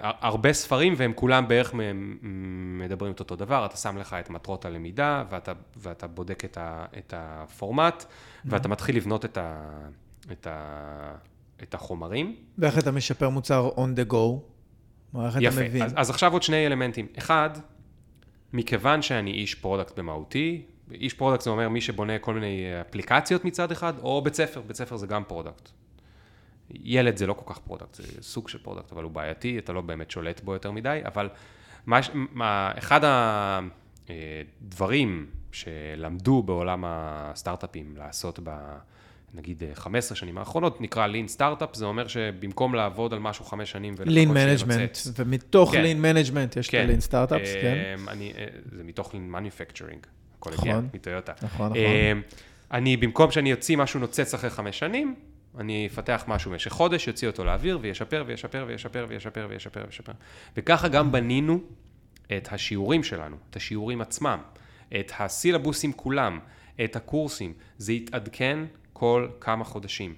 [SPEAKER 3] הרבה ספרים, והם כולם בערך מדברים את אותו דבר, אתה שם לך את מטרות הלמידה, ואתה, ואתה בודק את, ה, את הפורמט, ואתה מתחיל לבנות את, ה, את, ה, את החומרים.
[SPEAKER 2] ואיך אתה משפר מוצר on the go?
[SPEAKER 3] יפה? אז, אז עכשיו עוד שני אלמנטים. אחד, מכיוון שאני איש product במהותי, איש product זה אומר מי שבונה כל מיני אפליקציות מצד אחד, או בית ספר, בית ספר זה גם product. ילד זה לא כל כך product, זה סוג של product, אבל הוא בעייתי, אתה לא באמת שולט בו יותר מדי, אבל מה, מה, אחד הדברים שלמדו בעולם הסטארט-אפים לעשות ב... נגיד 15 שנים האחרונות, נקרא Lean סטארט-אפ, זה אומר שבמקום לעבוד על משהו חמש שנים ולחכות
[SPEAKER 2] Lean
[SPEAKER 3] שיבצץ-
[SPEAKER 2] Management, ומתוך
[SPEAKER 3] כן.
[SPEAKER 2] Lean Management יש את ה-Lean Startups, כן?
[SPEAKER 3] אני, אה, זה מתוך Lean Manufacturing, הכל
[SPEAKER 2] נכון.
[SPEAKER 3] הגיע מטויוטה.
[SPEAKER 2] נכון, נכון.
[SPEAKER 3] אמ, אני, במקום שאני אוציא משהו נוצץ אחרי חמש שנים, אני אפתח משהו במשך חודש, יוציא אותו לאוויר, וישפר, וישפר, וישפר, וישפר, וישפר, וישפר. וככה גם בנינו את השיעורים שלנו, את השיעורים עצמם, את הסילבוסים כולם, את הקורסים. זה יתעדכן כל כמה חודשים.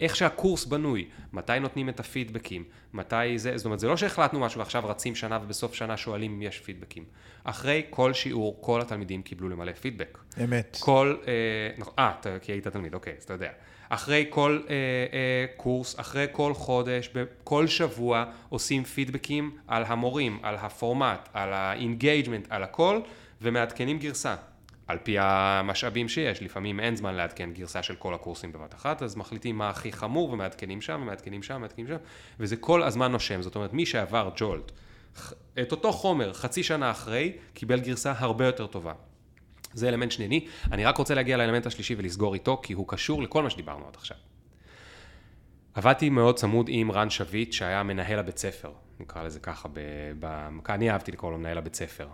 [SPEAKER 3] איך שהקורס בנוי, מתי נותנים את הפידבקים, מתי זה, זאת אומרת, זה לא שהחלטנו משהו ועכשיו רצים שנה ובסוף שנה שואלים אם יש פידבקים. אחרי כל שיעור, כל התלמידים קיבלו למלא פידבק.
[SPEAKER 2] אמת.
[SPEAKER 3] כל, אה, נכון, אה, כי היית תלמיד, אוקיי, אז אתה יודע. אחרי כל אה, אה, קורס, אחרי כל חודש, כל שבוע עושים פידבקים על המורים, על הפורמט, על ה engagement, על הכל, ומעדכנים גרסה. על פי המשאבים שיש, לפעמים אין זמן לעדכן גרסה של כל הקורסים בבת אחת, אז מחליטים מה הכי חמור ומעדכנים שם, ומעדכנים שם, ומעדכנים שם, וזה כל הזמן נושם. זאת אומרת, מי שעבר ג'ולט, את אותו חומר חצי שנה אחרי, קיבל גרסה הרבה יותר טובה. זה אלמנט שני. אני רק רוצה להגיע לאלמנט השלישי ולסגור איתו, כי הוא קשור לכל מה שדיברנו עד עכשיו. עבדתי מאוד צמוד עם רן שביט, שהיה מנהל הבית ספר, נקרא לזה ככה, ב... ב... אני אהבתי לקרוא לו מנהל הבית ספר.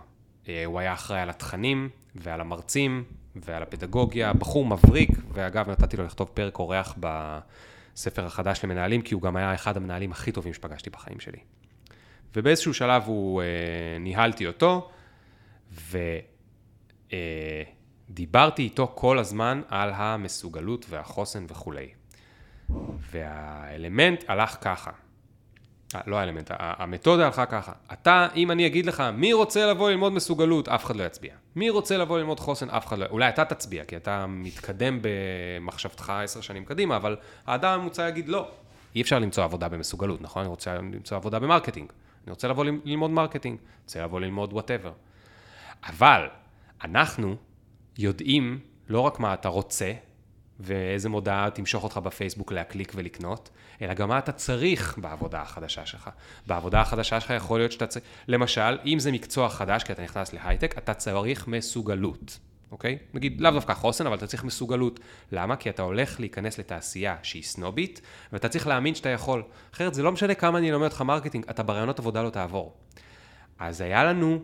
[SPEAKER 3] אה, הוא היה אחראי על התכנים ועל המרצים ועל הפדגוגיה, בחור מבריק, ואגב, נתתי לו לכתוב פרק אורח בספר החדש למנהלים, כי הוא גם היה אחד המנהלים הכי טובים שפגשתי בחיים שלי. ובאיזשהו שלב הוא, אה, ניהלתי אותו, ודיברתי איתו כל הזמן על המסוגלות והחוסן וכולי. והאלמנט הלך ככה. לא האלמנט, המתודה הלכה ככה. אתה, אם אני אגיד לך, מי רוצה לבוא ללמוד מסוגלות, אף אחד לא יצביע. מי רוצה לבוא ללמוד חוסן, אף אחד לא... אולי אתה תצביע, כי אתה מתקדם במחשבתך עשר שנים קדימה, אבל האדם הממוצע יגיד לא. אי אפשר למצוא עבודה במסוגלות, נכון? אני רוצה למצוא עבודה ב marketing. אני רוצה לבוא ללמוד marketing, רוצה לבוא ללמוד whatever. אבל אנחנו יודעים לא רק מה אתה רוצה, ואיזה מודעה תמשוך אותך בפייסבוק להקליק ולקנות, אלא גם מה אתה צריך בעבודה החדשה שלך. בעבודה החדשה שלך יכול להיות שאתה צריך, למשל, אם זה מקצוע חדש, כי אתה נכנס להייטק, אתה צריך מסוגלות, אוקיי? נגיד, לאו דווקא חוסן, אבל אתה צריך מסוגלות. למה? כי אתה הולך להיכנס לתעשייה שהיא סנובית, ואתה צריך להאמין שאתה יכול. אחרת זה לא משנה כמה אני אלמד אותך marketing, אתה בראיונות עבודה לא תעבור. אז היה לנו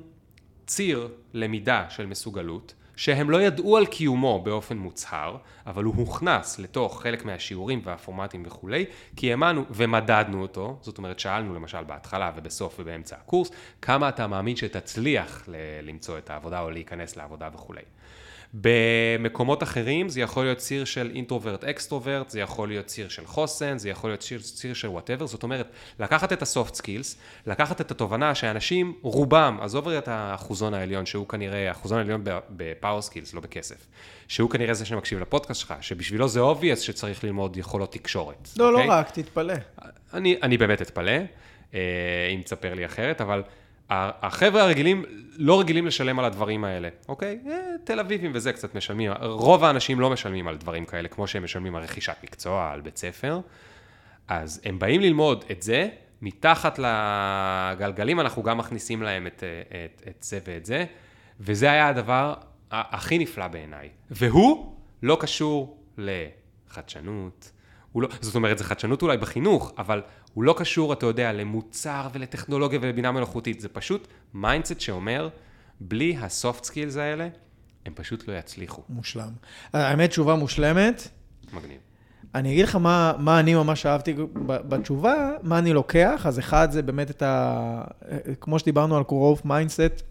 [SPEAKER 3] ציר למידה של מסוגלות, שהם לא ידעו על קיומו באופן מוצהר, אבל הוא הוכנס לתוך חלק מהשיעורים והפורמטים וכולי, כי האמנו ומדדנו אותו, זאת אומרת שאלנו למשל בהתחלה ובסוף ובאמצע הקורס, כמה אתה מאמין שתצליח למצוא את העבודה או להיכנס לעבודה וכולי. במקומות אחרים זה יכול להיות ציר של introvert extrovert, זה יכול להיות ציר של חוסן, זה יכול להיות ציר, ציר של whatever, זאת אומרת, לקחת את ה soft skills, לקחת את התובנה שאנשים, רובם, עזוב את האחוזון העליון, שהוא כנראה, האחוזון העליון ב power skills, לא בכסף, שהוא כנראה זה שמקשיב לפודקאסט שלך, שבשבילו זה obvious שצריך ללמוד יכולות תקשורת.
[SPEAKER 2] לא, לא אוקיי? רק, תתפלא.
[SPEAKER 3] אני, אני באמת אתפלא, אה, אם תספר לי אחרת, אבל... החבר'ה הרגילים לא רגילים לשלם על הדברים האלה, אוקיי? אה, תל אביבים וזה קצת משלמים, רוב האנשים לא משלמים על דברים כאלה, כמו שהם משלמים על רכישת מקצוע, על בית ספר. אז הם באים ללמוד את זה, מתחת לגלגלים אנחנו גם מכניסים להם את, את, את זה ואת זה, וזה היה הדבר הכי נפלא בעיניי. והוא לא קשור לחדשנות, לא, זאת אומרת, זה חדשנות אולי בחינוך, אבל הוא לא קשור, אתה יודע, למוצר ולטכנולוגיה ולבינה מלאכותית, זה פשוט mindset שאומר, בלי ה soft skills האלה, הם פשוט לא יצליחו.
[SPEAKER 2] מושלם. האמת, תשובה מושלמת.
[SPEAKER 3] מגניב.
[SPEAKER 2] אני אגיד לך מה, מה אני ממש אהבתי בתשובה, מה אני לוקח, אז אחד זה באמת את ה... כמו שדיברנו על growth mindset,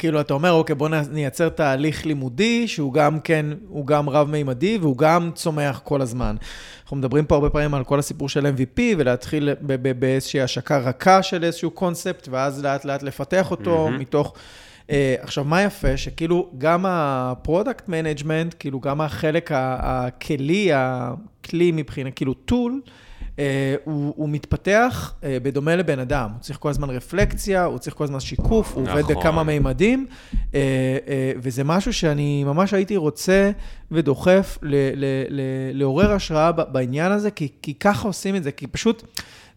[SPEAKER 2] כאילו, אתה אומר, אוקיי, בוא נייצר תהליך לימודי, שהוא גם כן, הוא גם רב-מימדי, והוא גם צומח כל הזמן. אנחנו מדברים פה הרבה פעמים על כל הסיפור של MVP, ולהתחיל באיזושהי השקה רכה של איזשהו קונספט, ואז לאט-לאט לפתח אותו mm-hmm. מתוך... Uh, עכשיו, מה יפה? שכאילו גם ה product management, כאילו גם החלק הכלי, הכלי מבחינת, כאילו tool, הוא, הוא מתפתח אה, בדומה לבן אדם. הוא צריך כל הזמן רפלקציה, הוא צריך כל הזמן שיקוף, הוא נכון. עובד בכמה מימדים, אה, וזה משהו שאני ממש הייתי רוצה ודוחף ל, ל, ל, לעורר השראה בעניין הזה, כי, כי ככה עושים את זה, כי פשוט...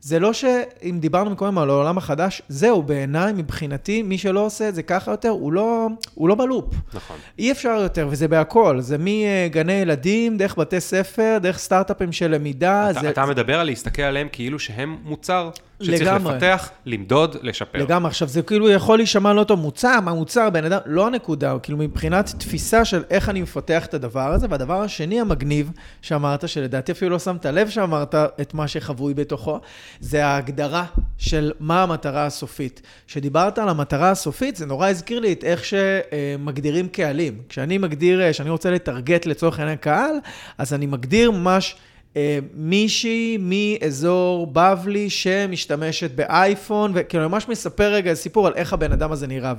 [SPEAKER 2] זה לא שאם דיברנו קודם על העולם החדש, זהו, בעיניי, מבחינתי, מי שלא עושה את זה ככה יותר, הוא לא, הוא לא בלופ.
[SPEAKER 3] נכון.
[SPEAKER 2] אי אפשר יותר, וזה בהכל. זה מגני ילדים, דרך בתי ספר, דרך סטארט-אפים של למידה.
[SPEAKER 3] אתה,
[SPEAKER 2] זה,
[SPEAKER 3] אתה
[SPEAKER 2] זה...
[SPEAKER 3] מדבר על להסתכל עליהם כאילו שהם מוצר שצריך לגמרי. לפתח, למדוד, לשפר.
[SPEAKER 2] לגמרי. עכשיו, זה כאילו יכול להישמע לא טוב, מוצר, מה מוצר, בן אדם, לא הנקודה, כאילו מבחינת תפיסה של איך אני מפתח את הדבר הזה, והדבר השני המגניב שאמרת, שלדעתי אפילו לא שמת לב שאמרת את מה שחבוי בתוכו, זה ההגדרה של מה המטרה הסופית. כשדיברת על המטרה הסופית, זה נורא הזכיר לי את איך שמגדירים קהלים. כשאני מגדיר, כשאני רוצה לטרגט לצורך העניין קהל, אז אני מגדיר ממש... אה, מישהי מאזור בבלי שמשתמשת באייפון, וכאילו ממש מספר רגע סיפור על איך הבן אדם הזה נראה.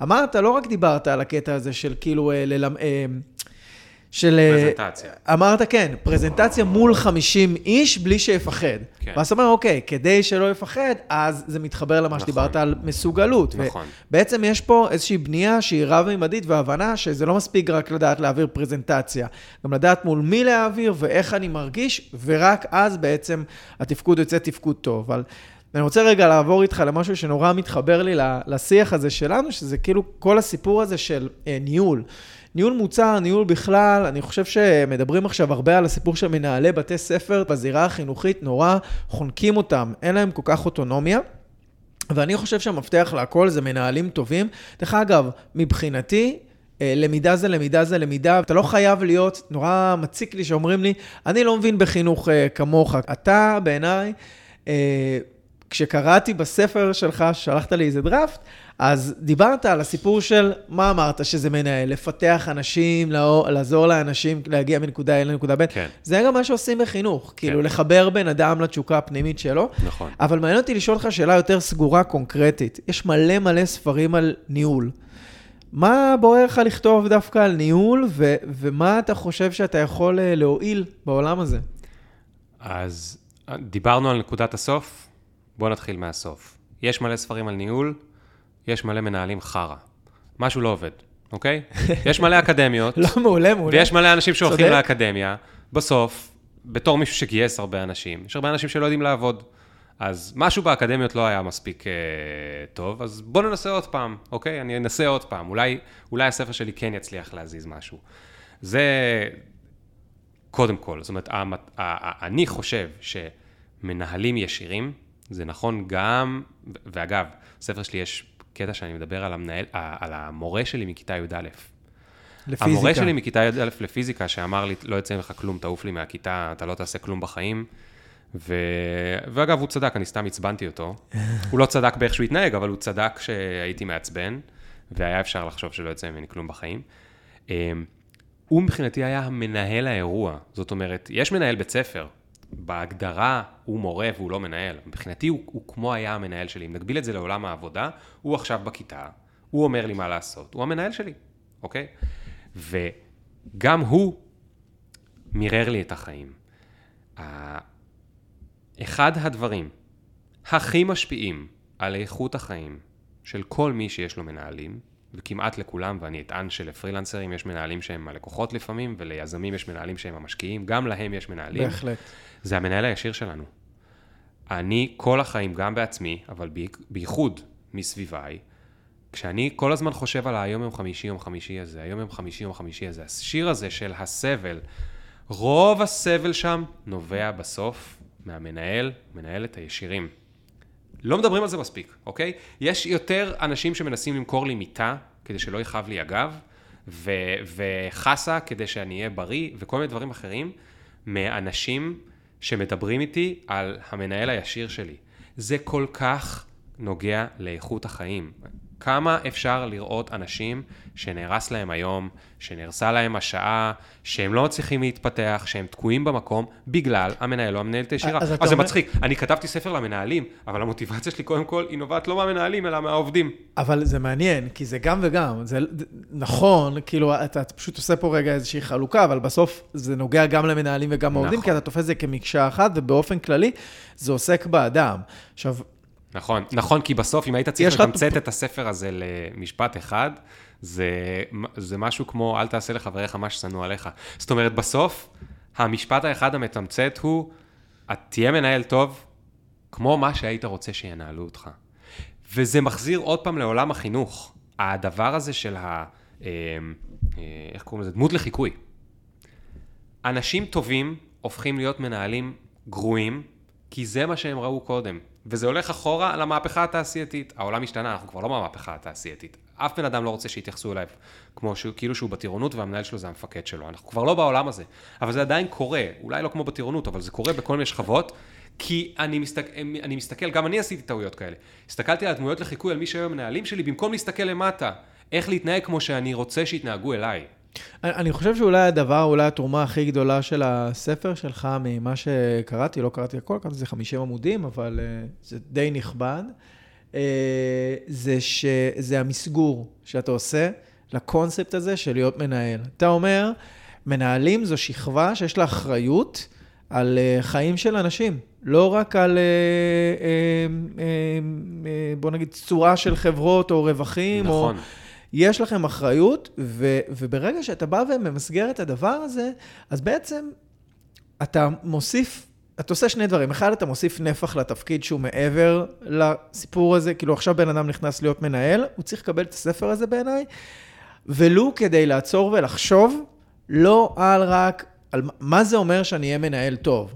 [SPEAKER 2] ואמרת, לא רק דיברת על הקטע הזה של כאילו אה, ללמד... אה, של...
[SPEAKER 3] אה, פרזנטציה.
[SPEAKER 2] אמרת, כן, פרזנטציה מול 50 איש בלי שיפחד. כן. ואז אתה אומר, אוקיי, כדי שלא יפחד, אז זה מתחבר למה נכון. שדיברת על מסוגלות.
[SPEAKER 3] נכון.
[SPEAKER 2] בעצם יש פה איזושהי בנייה שהיא רב-מימדית והבנה שזה לא מספיק רק לדעת להעביר פרזנטציה, גם לדעת מול מי להעביר ואיך אני מרגיש, ורק אז בעצם התפקוד יוצא תפקוד טוב. אבל... אני רוצה רגע לעבור איתך למשהו שנורא מתחבר לי לשיח הזה שלנו, שזה כאילו כל הסיפור הזה של אה, ניהול. ניהול מוצר, ניהול בכלל, אני חושב שמדברים עכשיו הרבה על הסיפור של מנהלי בתי ספר בזירה החינוכית, נורא חונקים אותם, אין להם כל כך אוטונומיה. ואני חושב שהמפתח להכל זה מנהלים טובים. דרך אגב, מבחינתי, אה, למידה זה למידה זה למידה, אתה לא חייב להיות, נורא מציק לי שאומרים לי, אני לא מבין בחינוך אה, כמוך. אתה בעיניי, אה, כשקראתי בספר שלך, שלחת לי איזה דראפט, אז דיברת על הסיפור של, מה אמרת שזה מנהל? לפתח אנשים, לעזור לאנשים להגיע מנקודה A לנקודה ב'.
[SPEAKER 3] כן.
[SPEAKER 2] זה גם מה שעושים בחינוך, כן. כאילו לחבר בן אדם לתשוקה הפנימית שלו.
[SPEAKER 3] נכון.
[SPEAKER 2] אבל מעניין אותי לשאול אותך שאלה יותר סגורה, קונקרטית. יש מלא מלא ספרים על ניהול. מה בוער לך לכתוב דווקא על ניהול, ו- ומה אתה חושב שאתה יכול אה, להועיל בעולם הזה?
[SPEAKER 3] אז דיברנו על נקודת הסוף, בואו נתחיל מהסוף. יש מלא ספרים על ניהול, יש מלא מנהלים חרא. משהו לא עובד, אוקיי? יש מלא אקדמיות.
[SPEAKER 2] לא, מעולה, מעולה.
[SPEAKER 3] ויש מלא אנשים שהולכים לאקדמיה. בסוף, בתור מישהו שגייס הרבה אנשים, יש הרבה אנשים שלא יודעים לעבוד. אז משהו באקדמיות לא היה מספיק אה, טוב, אז בוא ננסה עוד פעם, אוקיי? אני אנסה עוד פעם, אולי, אולי הספר שלי כן יצליח להזיז משהו. זה קודם כל, זאת אומרת, המת- ה- אני חושב שמנהלים ישירים, זה נכון גם, ואגב, בספר שלי יש קטע שאני מדבר על, המנהל, על המורה שלי מכיתה י"א.
[SPEAKER 2] לפיזיקה.
[SPEAKER 3] המורה שלי מכיתה י"א לפיזיקה, שאמר לי, לא יצא ממך כלום, תעוף לי מהכיתה, אתה לא תעשה כלום בחיים. ו... ואגב, הוא צדק, אני סתם עצבנתי אותו. הוא לא צדק באיך שהוא התנהג, אבל הוא צדק שהייתי מעצבן, והיה אפשר לחשוב שלא יצא ממני כלום בחיים. אמ, הוא מבחינתי היה המנהל האירוע. זאת אומרת, יש מנהל בית ספר, בהגדרה הוא מורה והוא לא מנהל. מבחינתי הוא, הוא כמו היה המנהל שלי. אם נגביל את זה לעולם העבודה, הוא עכשיו בכיתה, הוא אומר לי מה לעשות, הוא המנהל שלי, אוקיי? וגם הוא מירר לי את החיים. אחד הדברים הכי משפיעים על איכות החיים של כל מי שיש לו מנהלים, וכמעט לכולם, ואני אטען שלפרילנסרים יש מנהלים שהם הלקוחות לפעמים, וליזמים יש מנהלים שהם המשקיעים, גם להם יש מנהלים.
[SPEAKER 2] בהחלט.
[SPEAKER 3] זה המנהל הישיר שלנו. אני כל החיים, גם בעצמי, אבל בייחוד מסביביי, כשאני כל הזמן חושב על היום יום חמישי, יום חמישי הזה, היום יום חמישי, יום חמישי הזה, השיר הזה של הסבל, רוב הסבל שם נובע בסוף מהמנהל, מנהלת הישירים. לא מדברים על זה מספיק, אוקיי? יש יותר אנשים שמנסים למכור לי מיטה כדי שלא יכאב לי הגב, ו- וחסה כדי שאני אהיה בריא, וכל מיני דברים אחרים, מאנשים שמדברים איתי על המנהל הישיר שלי. זה כל כך נוגע לאיכות החיים. כמה אפשר לראות אנשים שנהרס להם היום, שנהרסה להם השעה, שהם לא מצליחים להתפתח, שהם תקועים במקום, בגלל המנהל או המנהלת הישירה.
[SPEAKER 2] אז
[SPEAKER 3] אז, זה
[SPEAKER 2] אומר-
[SPEAKER 3] מצחיק, אני כתבתי ספר למנהלים, אבל המוטיבציה שלי קודם כל היא נובעת לא מהמנהלים, אלא מהעובדים.
[SPEAKER 2] אבל זה מעניין, כי זה גם וגם. זה נכון, כאילו, אתה פשוט עושה פה רגע איזושהי חלוקה, אבל בסוף זה נוגע גם למנהלים וגם לעובדים,
[SPEAKER 3] נכון.
[SPEAKER 2] כי אתה תופס את זה כמקשה אחת, ובאופן כללי, זה עוסק באדם. עכשיו,
[SPEAKER 3] נכון, נכון, כי בסוף, אם היית צריך לתמצת את הספר הזה למשפט אחד, זה, זה משהו כמו, אל תעשה לחבריך מה ששנוא עליך. זאת אומרת, בסוף, המשפט האחד המתמצת הוא, את תהיה מנהל טוב, כמו מה שהיית רוצה שינהלו אותך. וזה מחזיר עוד פעם לעולם החינוך. הדבר הזה של ה... אה, אה, איך קוראים לזה? דמות לחיקוי. אנשים טובים הופכים להיות מנהלים גרועים, כי זה מה שהם ראו קודם. וזה הולך אחורה למהפכה התעשייתית. העולם השתנה, אנחנו כבר לא במהפכה התעשייתית. אף בן אדם לא רוצה שיתייחסו אליו כמו שהוא, כאילו שהוא בטירונות והמנהל שלו זה המפקד שלו. אנחנו כבר לא בעולם הזה. אבל זה עדיין קורה, אולי לא כמו בטירונות, אבל זה קורה בכל מיני שכבות. כי אני, מסתכל, אני מסתכל, גם אני עשיתי טעויות כאלה. הסתכלתי על הדמויות לחיקוי, על מי שהיו המנהלים שלי, במקום להסתכל למטה. איך להתנהג כמו שאני רוצה שיתנהגו אליי.
[SPEAKER 2] אני חושב שאולי הדבר, אולי התרומה הכי גדולה של הספר שלך, ממה שקראתי, לא קראתי הכל, קראתי איזה 50 עמודים, אבל uh, זה די נכבד, uh, זה שזה המסגור שאתה עושה לקונספט הזה של להיות מנהל. אתה אומר, מנהלים זו שכבה שיש לה אחריות על uh, חיים של אנשים, לא רק על, בוא נגיד, צורה של חברות או רווחים, או... יש לכם אחריות, ו, וברגע שאתה בא וממסגר את הדבר הזה, אז בעצם אתה מוסיף, אתה עושה שני דברים. אחד, אתה מוסיף נפח לתפקיד שהוא מעבר לסיפור הזה. כאילו, עכשיו בן אדם נכנס להיות מנהל, הוא צריך לקבל את הספר הזה בעיניי, ולו כדי לעצור ולחשוב, לא על רק, על מה זה אומר שאני אהיה מנהל טוב.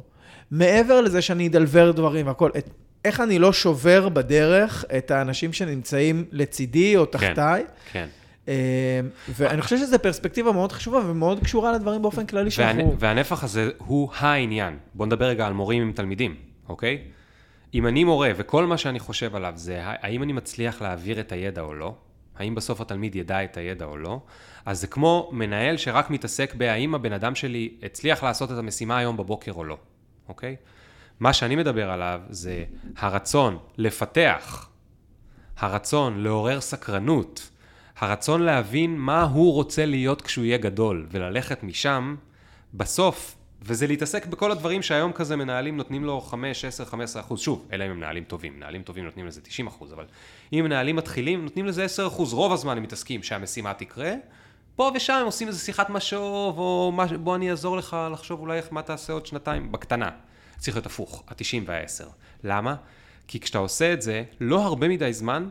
[SPEAKER 2] מעבר לזה שאני אדלבר דברים והכל, את, איך אני לא שובר בדרך את האנשים שנמצאים לצידי או תחתיי.
[SPEAKER 3] כן.
[SPEAKER 2] אה, ואני חושב שזו פרספקטיבה מאוד חשובה ומאוד קשורה לדברים באופן כללי. שאנחנו...
[SPEAKER 3] והנפח הזה הוא העניין. בואו נדבר רגע על מורים עם תלמידים, אוקיי? אם אני מורה וכל מה שאני חושב עליו זה האם אני מצליח להעביר את הידע או לא, האם בסוף התלמיד ידע את הידע או לא, אז זה כמו מנהל שרק מתעסק בהאם הבן אדם שלי הצליח לעשות את המשימה היום בבוקר או לא, אוקיי? מה שאני מדבר עליו זה הרצון לפתח, הרצון לעורר סקרנות, הרצון להבין מה הוא רוצה להיות כשהוא יהיה גדול, וללכת משם, בסוף, וזה להתעסק בכל הדברים שהיום כזה מנהלים נותנים לו 5, 10, 15 אחוז, שוב, אלא אם הם מנהלים טובים, מנהלים טובים נותנים לזה 90 אחוז, אבל אם מנהלים מתחילים, נותנים לזה 10 אחוז, רוב הזמן הם מתעסקים שהמשימה תקרה, פה ושם הם עושים איזה שיחת משוב, או מש... בוא אני אעזור לך לחשוב אולי איך מה תעשה עוד שנתיים, בקטנה. צריך להיות הפוך, ה-90 וה-10. למה? כי כשאתה עושה את זה, לא הרבה מדי זמן,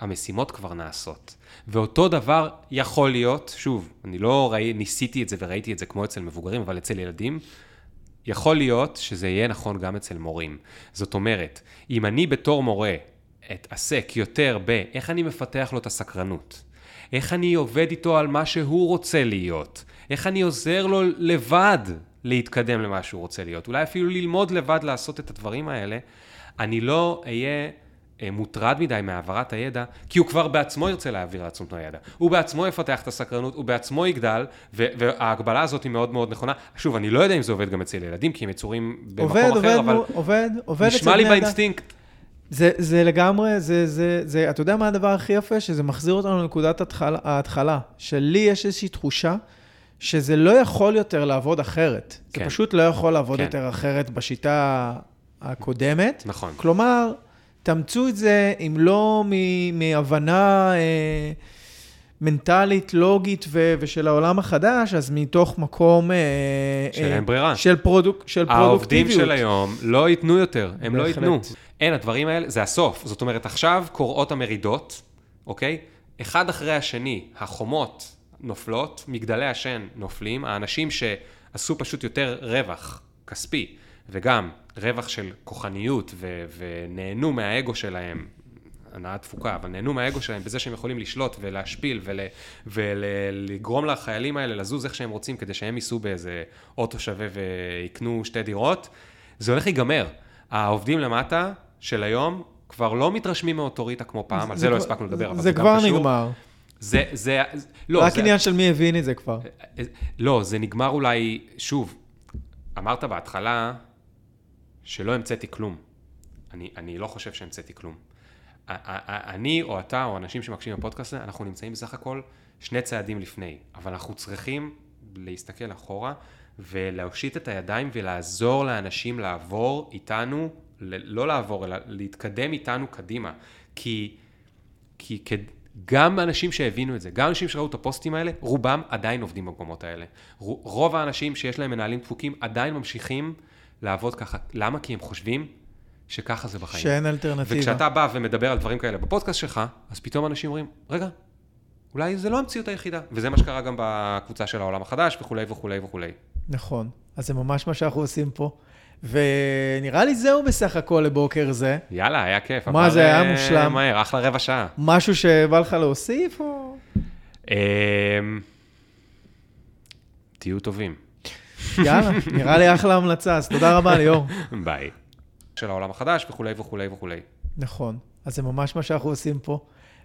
[SPEAKER 3] המשימות כבר נעשות. ואותו דבר יכול להיות, שוב, אני לא ראי, ניסיתי את זה וראיתי את זה כמו אצל מבוגרים, אבל אצל ילדים, יכול להיות שזה יהיה נכון גם אצל מורים. זאת אומרת, אם אני בתור מורה אתעסק יותר באיך אני מפתח לו את הסקרנות, איך אני עובד איתו על מה שהוא רוצה להיות, איך אני עוזר לו לבד להתקדם למה שהוא רוצה להיות, אולי אפילו ללמוד לבד לעשות את הדברים האלה, אני לא אהיה אה, מוטרד מדי מהעברת הידע, כי הוא כבר בעצמו ירצה להעביר לעצמו את הידע. הוא בעצמו יפתח את הסקרנות, הוא בעצמו יגדל, ו- וההקבלה הזאת היא מאוד מאוד נכונה. שוב, אני לא יודע אם זה עובד גם אצל ילדים, כי הם יצורים במקום
[SPEAKER 2] עובד,
[SPEAKER 3] אחר,
[SPEAKER 2] עובד,
[SPEAKER 3] אבל
[SPEAKER 2] עובד, עובד אצל
[SPEAKER 3] נשמע לי. באינסטינקט.
[SPEAKER 2] זה, זה לגמרי, זה, זה, זה, אתה יודע מה הדבר הכי יפה? שזה מחזיר אותנו לנקודת התחלה, ההתחלה, שלי יש איזושהי תחושה שזה לא יכול יותר לעבוד אחרת.
[SPEAKER 3] כן.
[SPEAKER 2] זה פשוט לא יכול לעבוד
[SPEAKER 3] כן.
[SPEAKER 2] יותר אחרת בשיטה הקודמת.
[SPEAKER 3] נכון.
[SPEAKER 2] כלומר, תאמצו את זה אם לא מ- מהבנה אה, מנטלית, לוגית ו- ושל העולם החדש, אז מתוך מקום... אה,
[SPEAKER 3] שאין
[SPEAKER 2] אה,
[SPEAKER 3] ברירה.
[SPEAKER 2] של, פרודוק, של
[SPEAKER 3] העובדים
[SPEAKER 2] פרודוקטיביות.
[SPEAKER 3] של היום לא ייתנו יותר, הם לא
[SPEAKER 2] בהחלט.
[SPEAKER 3] ייתנו. אין, הדברים האלה, זה הסוף. זאת אומרת, עכשיו קוראות המרידות, אוקיי? אחד אחרי השני, החומות נופלות, מגדלי השן נופלים, האנשים שעשו פשוט יותר רווח כספי, וגם רווח של כוחניות, ו- ונהנו מהאגו שלהם, הנעת תפוקה, אבל נהנו מהאגו שלהם בזה שהם יכולים לשלוט ולהשפיל ול, ולגרום לחיילים האלה לזוז איך שהם רוצים כדי שהם ייסעו באיזה אוטו שווה ויקנו שתי דירות, זה הולך להיגמר. העובדים למטה של היום כבר לא מתרשמים מאוטוריטה כמו פעם, על זה לא
[SPEAKER 2] כבר-
[SPEAKER 3] הספקנו לדבר, אבל
[SPEAKER 2] זה
[SPEAKER 3] זה גם
[SPEAKER 2] כבר
[SPEAKER 3] קשור.
[SPEAKER 2] נגמר.
[SPEAKER 3] זה, זה, לא,
[SPEAKER 2] רק
[SPEAKER 3] זה,
[SPEAKER 2] עניין של מי הבין את זה כבר.
[SPEAKER 3] לא, זה נגמר אולי, שוב, אמרת בהתחלה שלא המצאתי כלום. אני, אני לא חושב שהמצאתי כלום. אני או אתה או אנשים שמקשיבים בפודקאסט הזה, אנחנו נמצאים בסך הכל שני צעדים לפני, אבל אנחנו צריכים להסתכל אחורה ולהושיט את הידיים ולעזור לאנשים לעבור איתנו, לא לעבור, אלא להתקדם איתנו קדימה. כי, כי גם אנשים שהבינו את זה, גם אנשים שראו את הפוסטים האלה, רובם עדיין עובדים במקומות האלה. רוב האנשים שיש להם מנהלים דפוקים עדיין ממשיכים לעבוד ככה. למה? כי הם חושבים שככה זה בחיים.
[SPEAKER 2] שאין אלטרנטיבה.
[SPEAKER 3] וכשאתה בא ומדבר על דברים כאלה בפודקאסט שלך, אז פתאום אנשים אומרים, רגע, אולי זה לא המציאות היחידה. וזה מה שקרה גם בקבוצה של העולם החדש וכולי וכולי וכולי.
[SPEAKER 2] נכון. אז זה ממש מה שאנחנו עושים פה. ונראה לי זהו בסך הכל לבוקר זה.
[SPEAKER 3] יאללה, היה כיף.
[SPEAKER 2] מה, זה היה
[SPEAKER 3] אה,
[SPEAKER 2] מושלם.
[SPEAKER 3] מהר, אחלה רבע שעה.
[SPEAKER 2] משהו שבא לך להוסיף, או...
[SPEAKER 3] אמ, תהיו טובים.
[SPEAKER 2] יאללה, נראה לי אחלה המלצה, אז תודה רבה ליאור.
[SPEAKER 3] ביי. של העולם החדש וכולי וכולי וכולי.
[SPEAKER 2] נכון. אז זה ממש מה שאנחנו עושים פה.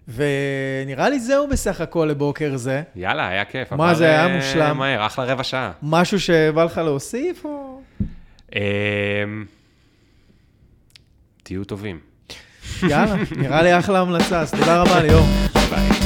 [SPEAKER 2] ונראה לי זהו בסך הכל לבוקר זה.
[SPEAKER 3] יאללה, היה כיף.
[SPEAKER 2] מה, זה היה
[SPEAKER 3] אה,
[SPEAKER 2] מושלם.
[SPEAKER 3] מהר, אחלה רבע שעה.
[SPEAKER 2] משהו שבא לך להוסיף, או...
[SPEAKER 3] אמ, תהיו טובים.
[SPEAKER 2] יאללה, נראה לי אחלה המלצה, אז תודה רבה ליאור.
[SPEAKER 3] ביי.